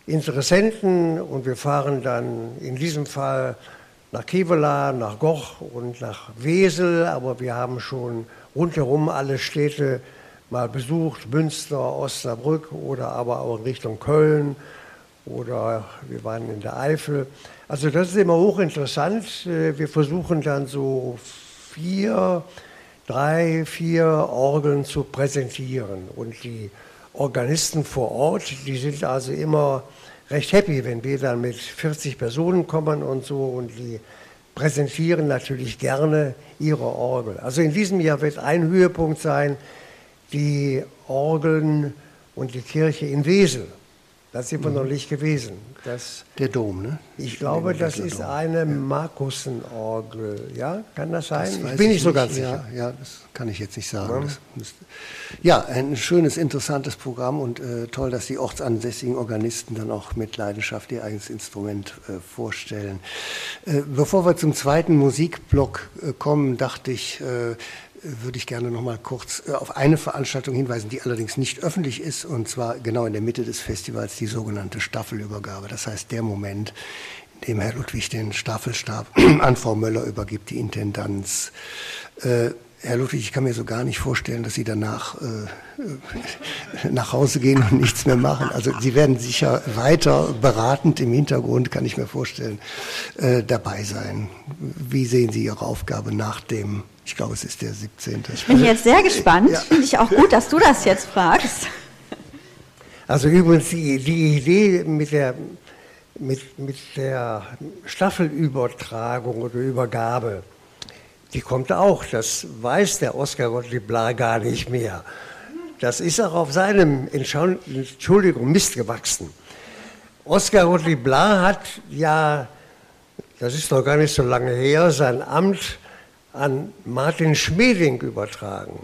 Interessenten und wir fahren dann in diesem Fall nach Kevela, nach Goch und nach Wesel, aber wir haben schon rundherum alle Städte mal besucht, Münster, Osnabrück oder aber auch in Richtung Köln oder wir waren in der Eifel. Also das ist immer hochinteressant. Äh, wir versuchen dann so vier, drei, vier Orgeln zu präsentieren und die Organisten vor Ort, die sind also immer recht happy, wenn wir dann mit 40 Personen kommen und so und die präsentieren natürlich gerne ihre Orgel. Also in diesem Jahr wird ein Höhepunkt sein, die Orgeln und die Kirche in Wesel. Das sind wir mhm. noch nicht gewesen. Das, der Dom, ne? Ich glaube, das ist Dom. eine ja. Markusenorgel. Ja, kann das sein? Das ich bin nicht so ganz sicher. Ja, das kann ich jetzt nicht sagen. Ja, ja ein schönes, interessantes Programm und äh, toll, dass die ortsansässigen Organisten dann auch mit Leidenschaft ihr eigenes Instrument äh, vorstellen. Äh, bevor wir zum zweiten Musikblock äh, kommen, dachte ich, äh, würde ich gerne noch mal kurz äh, auf eine Veranstaltung hinweisen, die allerdings nicht öffentlich ist, und zwar genau in der Mitte des Festivals, die sogenannte Staffelübergabe. Das heißt, der Moment, in dem Herr Ludwig den Staffelstab an Frau Möller übergibt, die Intendanz. Äh, Herr Ludwig, ich kann mir so gar nicht vorstellen, dass Sie danach äh, nach Hause gehen und nichts mehr machen. Also Sie werden sicher weiter beratend im Hintergrund, kann ich mir vorstellen, äh, dabei sein. Wie sehen Sie Ihre Aufgabe nach dem ich glaube, es ist der 17. Ich bin jetzt sehr gespannt. Ja. Finde ich auch gut, dass du das jetzt fragst. Also übrigens die, die Idee mit der, mit, mit der Staffelübertragung oder Übergabe, die kommt auch. Das weiß der Oskar Gottlieb Bla gar nicht mehr. Das ist auch auf seinem, Entschuldigung, Mist gewachsen. Oskar Gottlieb Bla hat ja, das ist noch gar nicht so lange her, sein Amt an Martin Schmeling übertragen.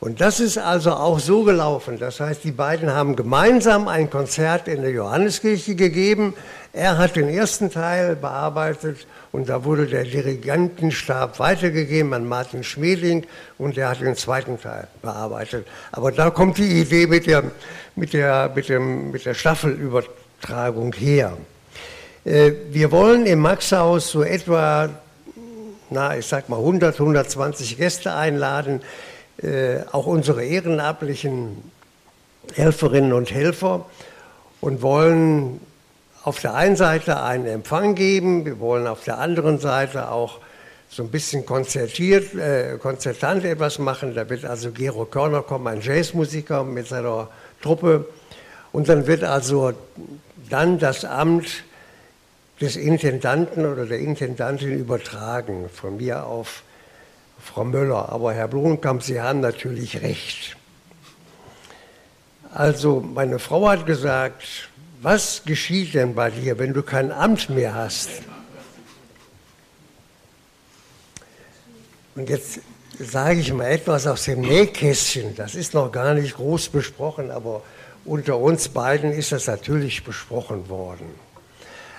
Und das ist also auch so gelaufen. Das heißt, die beiden haben gemeinsam ein Konzert in der Johanneskirche gegeben. Er hat den ersten Teil bearbeitet und da wurde der Dirigentenstab weitergegeben an Martin Schmeling und der hat den zweiten Teil bearbeitet. Aber da kommt die Idee mit der, mit der, mit dem, mit der Staffelübertragung her. Äh, wir wollen im Maxhaus so etwa na, ich sag mal 100, 120 Gäste einladen, äh, auch unsere ehrenamtlichen Helferinnen und Helfer und wollen auf der einen Seite einen Empfang geben, wir wollen auf der anderen Seite auch so ein bisschen konzertiert, äh, konzertant etwas machen. Da wird also Gero Körner kommen, ein Jazzmusiker mit seiner Truppe. Und dann wird also dann das Amt des Intendanten oder der Intendantin übertragen, von mir auf Frau Möller. Aber Herr Blumenkamp, Sie haben natürlich recht. Also meine Frau hat gesagt, was geschieht denn bei dir, wenn du kein Amt mehr hast? Und jetzt sage ich mal etwas aus dem Nähkästchen. Das ist noch gar nicht groß besprochen, aber unter uns beiden ist das natürlich besprochen worden.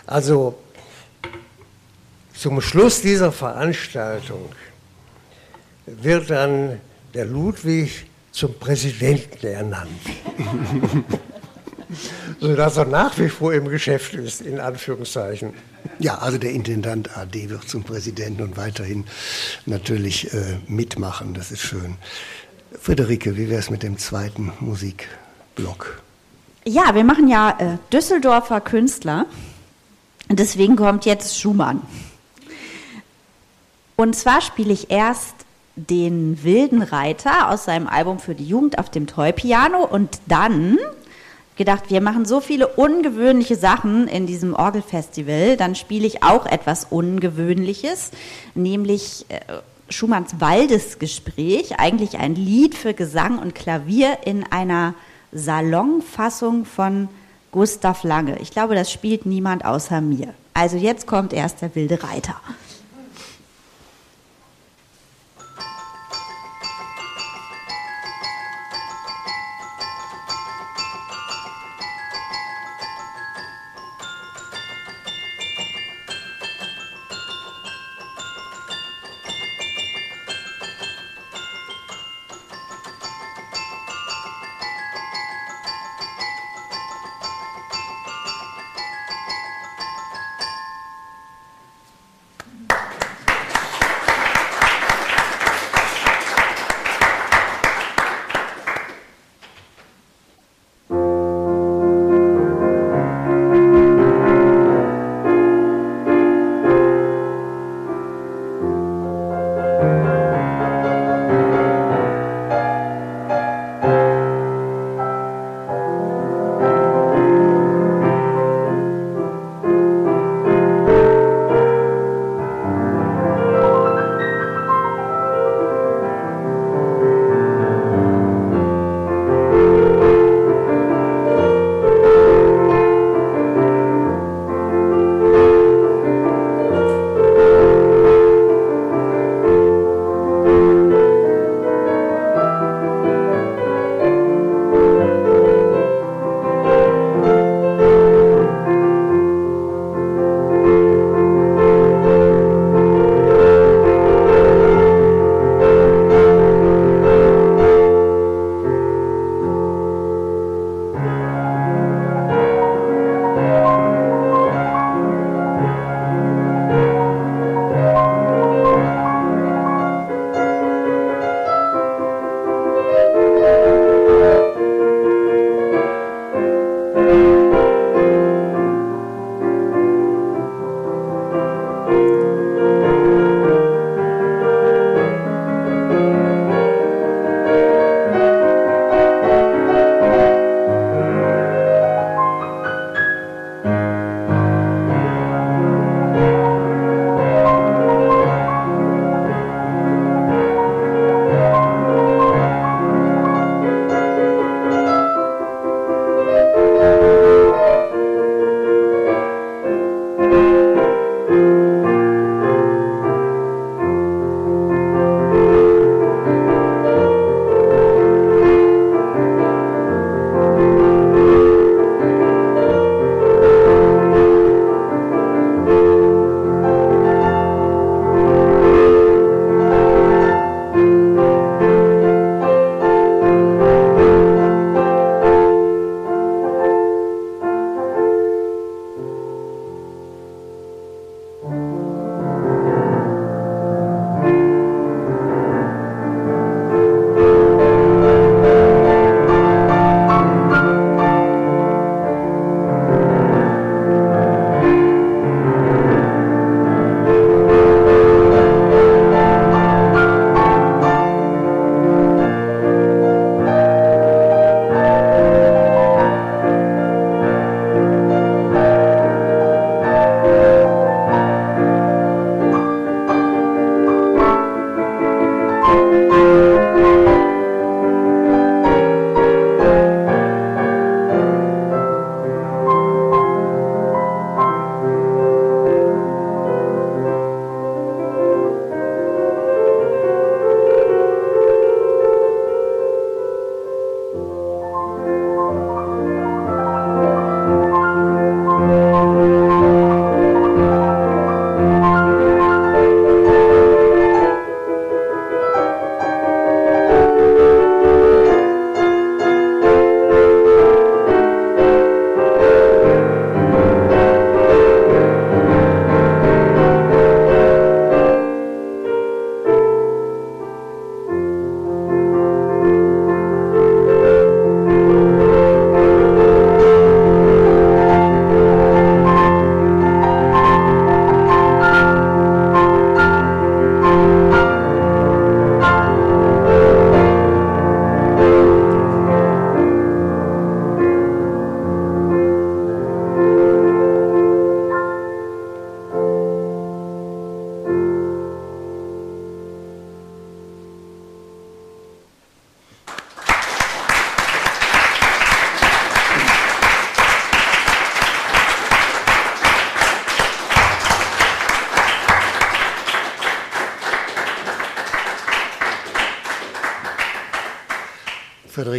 Also zum Schluss dieser Veranstaltung wird dann der Ludwig zum Präsidenten ernannt. sodass er nach wie vor im Geschäft ist, in Anführungszeichen. Ja, also der Intendant AD wird zum Präsidenten und weiterhin natürlich äh, mitmachen. Das ist schön. Friederike, wie wäre es mit dem zweiten Musikblock? Ja, wir machen ja äh, Düsseldorfer Künstler. Und deswegen kommt jetzt Schumann. Und zwar spiele ich erst den wilden Reiter aus seinem Album für die Jugend auf dem Toy-Piano und dann gedacht, wir machen so viele ungewöhnliche Sachen in diesem Orgelfestival, dann spiele ich auch etwas Ungewöhnliches, nämlich äh, Schumanns Waldesgespräch, eigentlich ein Lied für Gesang und Klavier in einer Salonfassung von Gustav Lange. Ich glaube, das spielt niemand außer mir. Also jetzt kommt erst der wilde Reiter.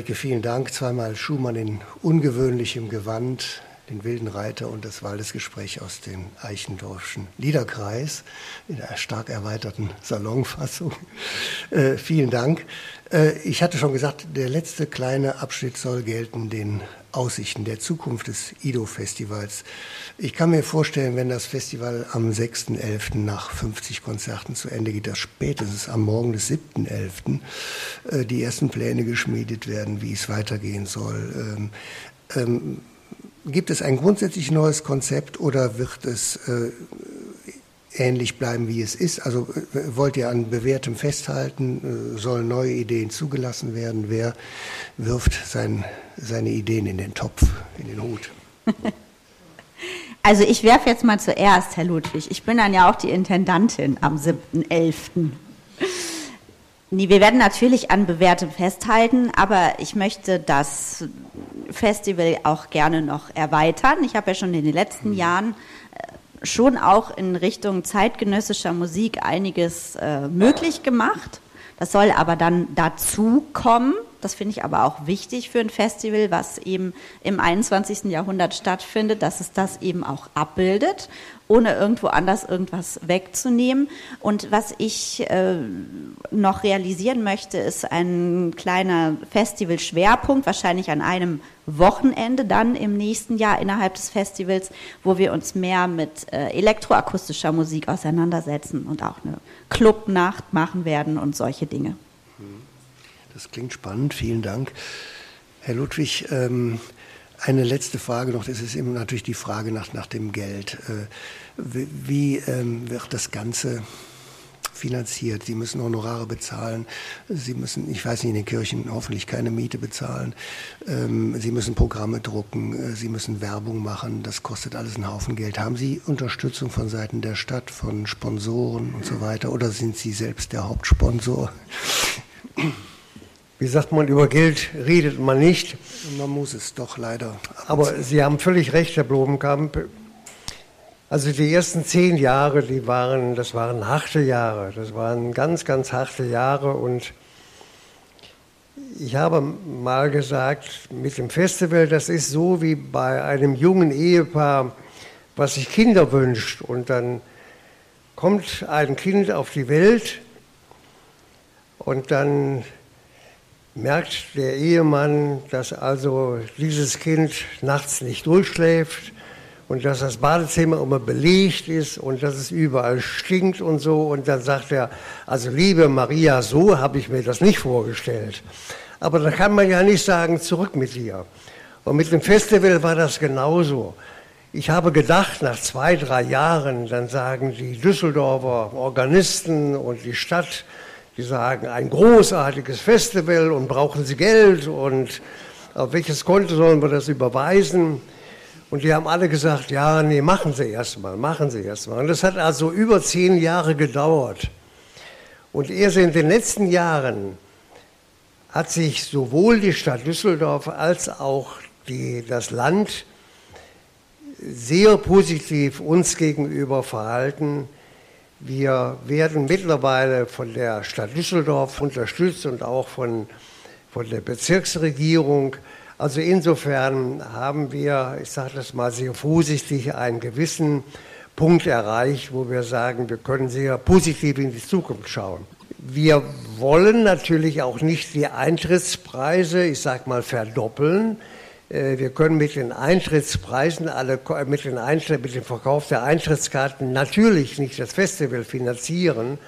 Friederike, vielen Dank. Zweimal Schumann in ungewöhnlichem Gewand, den wilden Reiter und das Waldesgespräch aus dem Eichendorfschen Liederkreis in einer stark erweiterten Salonfassung. Äh, vielen Dank. Äh, ich hatte schon gesagt, der letzte kleine Abschnitt soll gelten den Aussichten der Zukunft des IDO-Festivals. Ich kann mir vorstellen, wenn das Festival am 6.11. nach 50 Konzerten zu Ende geht, dass spätestens am Morgen des 7.11. Äh, die ersten Pläne geschmiedet werden, wie es weitergehen soll. Ähm, ähm, gibt es ein grundsätzlich neues Konzept oder wird es äh, ähnlich bleiben, wie es ist? Also äh, wollt ihr an bewährtem festhalten? Äh, sollen neue Ideen zugelassen werden? Wer wirft sein, seine Ideen in den Topf, in den Hut? Also ich werfe jetzt mal zuerst, Herr Ludwig. Ich bin dann ja auch die Intendantin am 7.11. Nee, wir werden natürlich an bewährtem festhalten, aber ich möchte das Festival auch gerne noch erweitern. Ich habe ja schon in den letzten Jahren schon auch in Richtung zeitgenössischer Musik einiges äh, möglich gemacht. Das soll aber dann dazu kommen. Das finde ich aber auch wichtig für ein Festival, was eben im 21. Jahrhundert stattfindet, dass es das eben auch abbildet ohne irgendwo anders irgendwas wegzunehmen. Und was ich äh, noch realisieren möchte, ist ein kleiner Festival-Schwerpunkt, wahrscheinlich an einem Wochenende dann im nächsten Jahr innerhalb des Festivals, wo wir uns mehr mit äh, elektroakustischer Musik auseinandersetzen und auch eine Clubnacht machen werden und solche Dinge. Das klingt spannend, vielen Dank. Herr Ludwig, ähm, eine letzte Frage noch, das ist immer natürlich die Frage nach, nach dem Geld. Äh, wie, wie ähm, wird das Ganze finanziert? Sie müssen Honorare bezahlen. Sie müssen, ich weiß nicht, in den Kirchen hoffentlich keine Miete bezahlen. Ähm, Sie müssen Programme drucken. Äh, Sie müssen Werbung machen. Das kostet alles einen Haufen Geld. Haben Sie Unterstützung von Seiten der Stadt, von Sponsoren und so weiter? Oder sind Sie selbst der Hauptsponsor? Wie sagt man, über Geld redet man nicht. Man muss es doch leider. Aber Sie haben völlig recht, Herr Blobenkamp. Also die ersten zehn Jahre, die waren, das waren harte Jahre. Das waren ganz, ganz harte Jahre. Und ich habe mal gesagt, mit dem Festival, das ist so wie bei einem jungen Ehepaar, was sich Kinder wünscht. Und dann kommt ein Kind auf die Welt und dann merkt der Ehemann, dass also dieses Kind nachts nicht durchschläft und dass das Badezimmer immer belegt ist und dass es überall stinkt und so. Und dann sagt er, also liebe Maria, so habe ich mir das nicht vorgestellt. Aber da kann man ja nicht sagen, zurück mit dir. Und mit dem Festival war das genauso. Ich habe gedacht, nach zwei, drei Jahren, dann sagen die Düsseldorfer Organisten und die Stadt, die sagen, ein großartiges Festival und brauchen Sie Geld und auf welches Konto sollen wir das überweisen? Und die haben alle gesagt, ja, nee, machen Sie erstmal, machen Sie erstmal. Und das hat also über zehn Jahre gedauert. Und erst in den letzten Jahren hat sich sowohl die Stadt Düsseldorf als auch die, das Land sehr positiv uns gegenüber verhalten. Wir werden mittlerweile von der Stadt Düsseldorf unterstützt und auch von, von der Bezirksregierung. Also insofern haben wir, ich sage das mal sehr vorsichtig, einen gewissen Punkt erreicht, wo wir sagen, wir können sehr positiv in die Zukunft schauen. Wir wollen natürlich auch nicht die Eintrittspreise, ich sage mal, verdoppeln. Äh, wir können mit den Eintrittspreisen, alle, mit, den Eintritt, mit dem Verkauf der Eintrittskarten natürlich nicht das Festival finanzieren.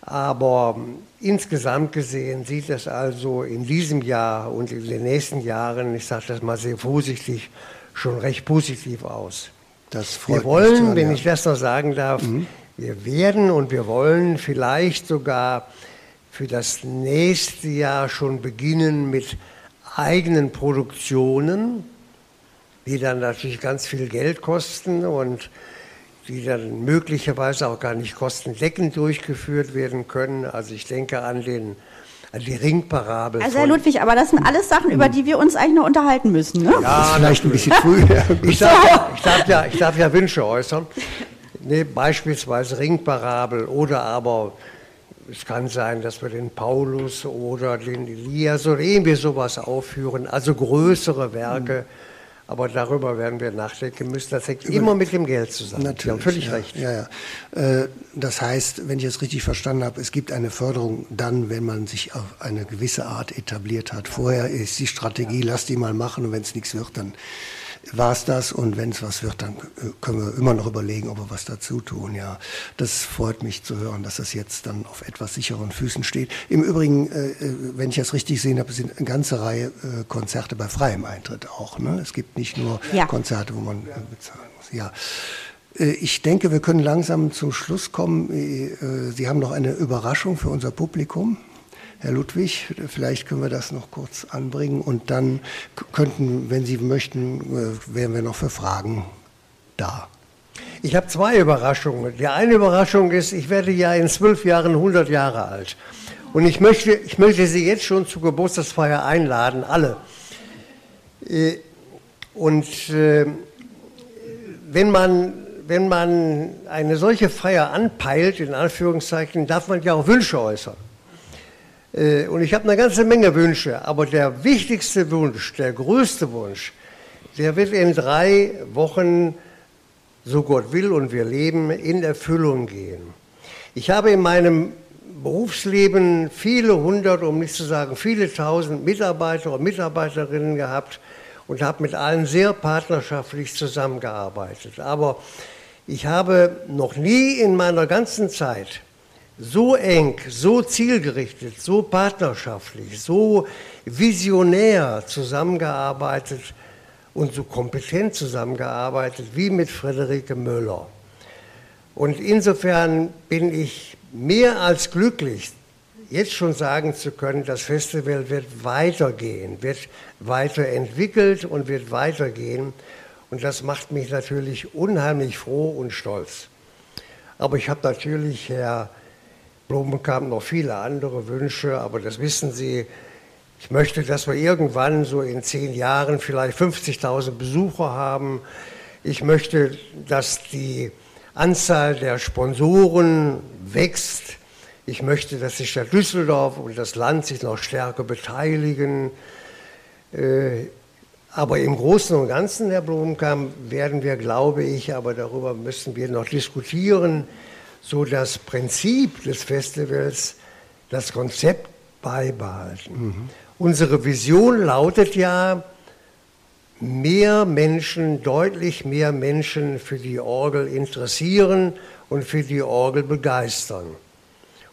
Aber ähm, insgesamt gesehen sieht es also in diesem Jahr und in den nächsten Jahren, ich sage das mal sehr vorsichtig, schon recht positiv aus. Das freut wir wollen, hören, wenn ja. ich das noch sagen darf, mhm. wir werden und wir wollen vielleicht sogar für das nächste Jahr schon beginnen mit eigenen Produktionen, die dann natürlich ganz viel Geld kosten und die dann möglicherweise auch gar nicht kostendeckend durchgeführt werden können. Also ich denke an den an die Ringparabel. Also Herr Ludwig, aber das sind alles Sachen, über die wir uns eigentlich noch unterhalten müssen. Ne? Ja, vielleicht ein bisschen früh. ich, darf ja, ich, darf ja, ich darf ja Wünsche äußern. Nee, beispielsweise Ringparabel oder aber es kann sein, dass wir den Paulus oder den Elias oder irgendwie sowas aufführen, also größere Werke. Mhm aber darüber werden wir nachdenken müssen. Das hängt Über immer mit dem Geld zusammen. Natürlich. Sie haben völlig ja, recht. Ja, ja. Äh, das heißt, wenn ich es richtig verstanden habe, es gibt eine Förderung dann, wenn man sich auf eine gewisse Art etabliert hat. Vorher ist die Strategie, lass die mal machen und wenn es nichts wird, dann war es das und wenn es was wird, dann können wir immer noch überlegen, ob wir was dazu tun. Ja, das freut mich zu hören, dass das jetzt dann auf etwas sicheren Füßen steht. Im Übrigen, äh, äh wenn ich das richtig sehe, habe, sind eine ganze Reihe äh, Konzerte bei freiem Eintritt auch. Ne? Es gibt nicht nur ja. Konzerte, wo man äh, bezahlen muss. Ja. Äh, ich denke, wir können langsam zum Schluss kommen. Äh, Sie haben noch eine Überraschung für unser Publikum. Herr Ludwig, vielleicht können wir das noch kurz anbringen und dann könnten, wenn Sie möchten, äh, wären wir noch für Fragen da. Ich habe zwei Überraschungen. Die eine Überraschung ist, ich werde ja in zwölf Jahren 100 Jahre alt. Und ich möchte, ich möchte Sie jetzt schon zur Geburtstagsfeier einladen, alle. Äh, und äh, wenn man, wenn man eine solche Feier anpeilt, in Anführungszeichen, darf man ja auch Wünsche äußern. Äh, und ich habe eine ganze Menge Wünsche, aber der wichtigste Wunsch, der größte Wunsch, der wird in drei Wochen, so Gott will und wir leben, in Erfüllung gehen. Ich habe in meinem Berufsleben viele hundert, um nicht zu sagen viele tausend Mitarbeiter und Mitarbeiterinnen gehabt und habe mit allen sehr partnerschaftlich zusammengearbeitet. Aber ich habe noch nie in meiner ganzen Zeit so eng, so zielgerichtet, so partnerschaftlich, so visionär zusammengearbeitet und so kompetent zusammengearbeitet wie mit Friederike Müller. Und insofern bin ich mehr als glücklich, jetzt schon sagen zu können, das Festival wird weitergehen, wird weiterentwickelt und wird weitergehen. Und das macht mich natürlich unheimlich froh und stolz. Aber ich habe natürlich Herr Blumenkamp noch viele andere Wünsche, aber das wissen Sie. Ich möchte, dass wir irgendwann so in zehn Jahren vielleicht 50.000 Besucher haben. Ich möchte, dass die Anzahl der Sponsoren wächst. Ich möchte, dass die Stadt Düsseldorf und das Land sich noch stärker beteiligen. Äh, aber im Großen und Ganzen, Herr Blumenkamp, werden wir, glaube ich, aber darüber müssen wir noch diskutieren, so das Prinzip des Festivals, das Konzept beibehalten. Mhm. Unsere Vision lautet ja, mehr Menschen, deutlich mehr Menschen für die Orgel interessieren und für die Orgel begeistern.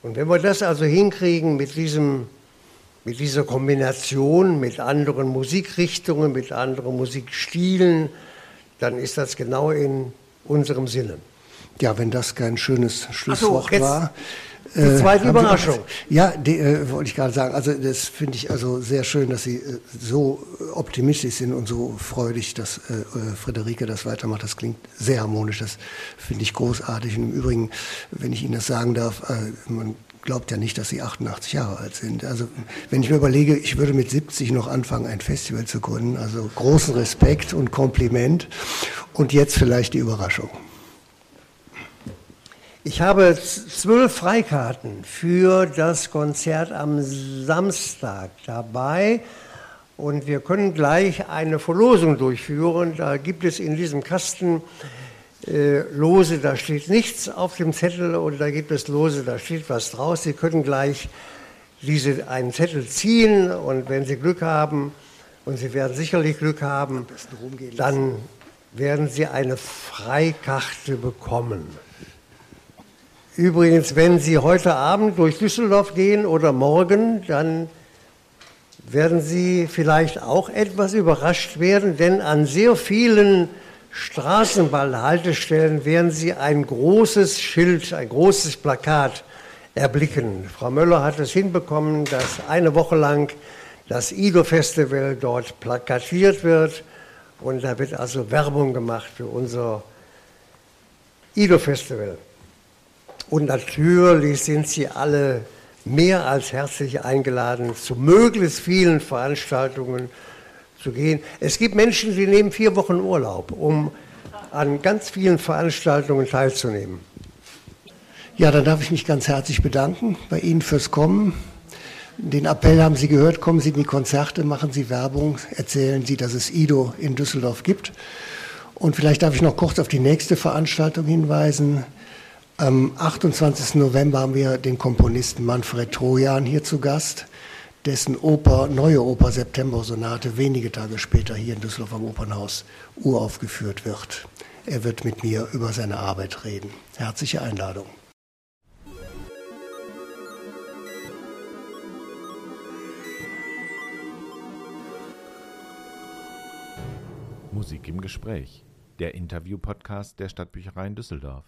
Und wenn wir das also hinkriegen mit, diesem, mit dieser Kombination mit anderen Musikrichtungen, mit anderen Musikstilen, dann ist das genau in unserem Sinne. Ja, wenn das kein schönes Schlusswort so, war. Die äh, zweite äh, Überraschung. Ja, die, äh, wollte ich gerade sagen. Also das finde ich also sehr schön, dass Sie äh, so optimistisch sind und so freudig, dass äh, äh, Friederike das weitermacht. Das klingt sehr harmonisch. Das finde ich großartig. Und im Übrigen, wenn ich Ihnen das sagen darf, man glaubt ja nicht, dass Sie 88 Jahre alt sind. Also wenn ich mir überlege, ich würde mit 70 noch anfangen, ein Festival zu gründen. Also großen Respekt und Kompliment. Und jetzt vielleicht die Überraschung. Ich habe zwölf Freikarten für das Konzert am Samstag dabei und wir können gleich eine Verlosung durchführen. Da gibt es in diesem Kasten äh, Lose, da steht nichts auf dem Zettel und da gibt es Lose, da steht was draus. Sie können gleich diese, einen Zettel ziehen und wenn Sie Glück haben, und Sie werden sicherlich Glück haben, dann werden Sie eine Freikarte bekommen. Übrigens, wenn Sie heute Abend durch Düsseldorf gehen oder morgen, dann werden Sie vielleicht auch etwas überrascht werden, denn an sehr vielen Straßenbahnhaltestellen werden Sie ein großes Schild, ein großes Plakat erblicken. Frau Möller hat es hinbekommen, dass eine Woche lang das IDO-Festival dort plakatiert wird und da wird also Werbung gemacht für unser IDO-Festival. Und natürlich sind Sie alle mehr als herzlich eingeladen, zu möglichst vielen Veranstaltungen zu gehen. Es gibt Menschen, die nehmen vier Wochen Urlaub, um an ganz vielen Veranstaltungen teilzunehmen. Ja, dann darf ich mich ganz herzlich bedanken bei Ihnen fürs Kommen. Den Appell haben Sie gehört, kommen Sie in die Konzerte, machen Sie Werbung, erzählen Sie, dass es Ido in Düsseldorf gibt. Und vielleicht darf ich noch kurz auf die nächste Veranstaltung hinweisen. Am 28. November haben wir den Komponisten Manfred Trojan hier zu Gast, dessen Oper, neue Oper September-Sonate wenige Tage später hier in Düsseldorf am Opernhaus uraufgeführt wird. Er wird mit mir über seine Arbeit reden. Herzliche Einladung. Musik im Gespräch, der Interview-Podcast der Stadtbücherei in Düsseldorf.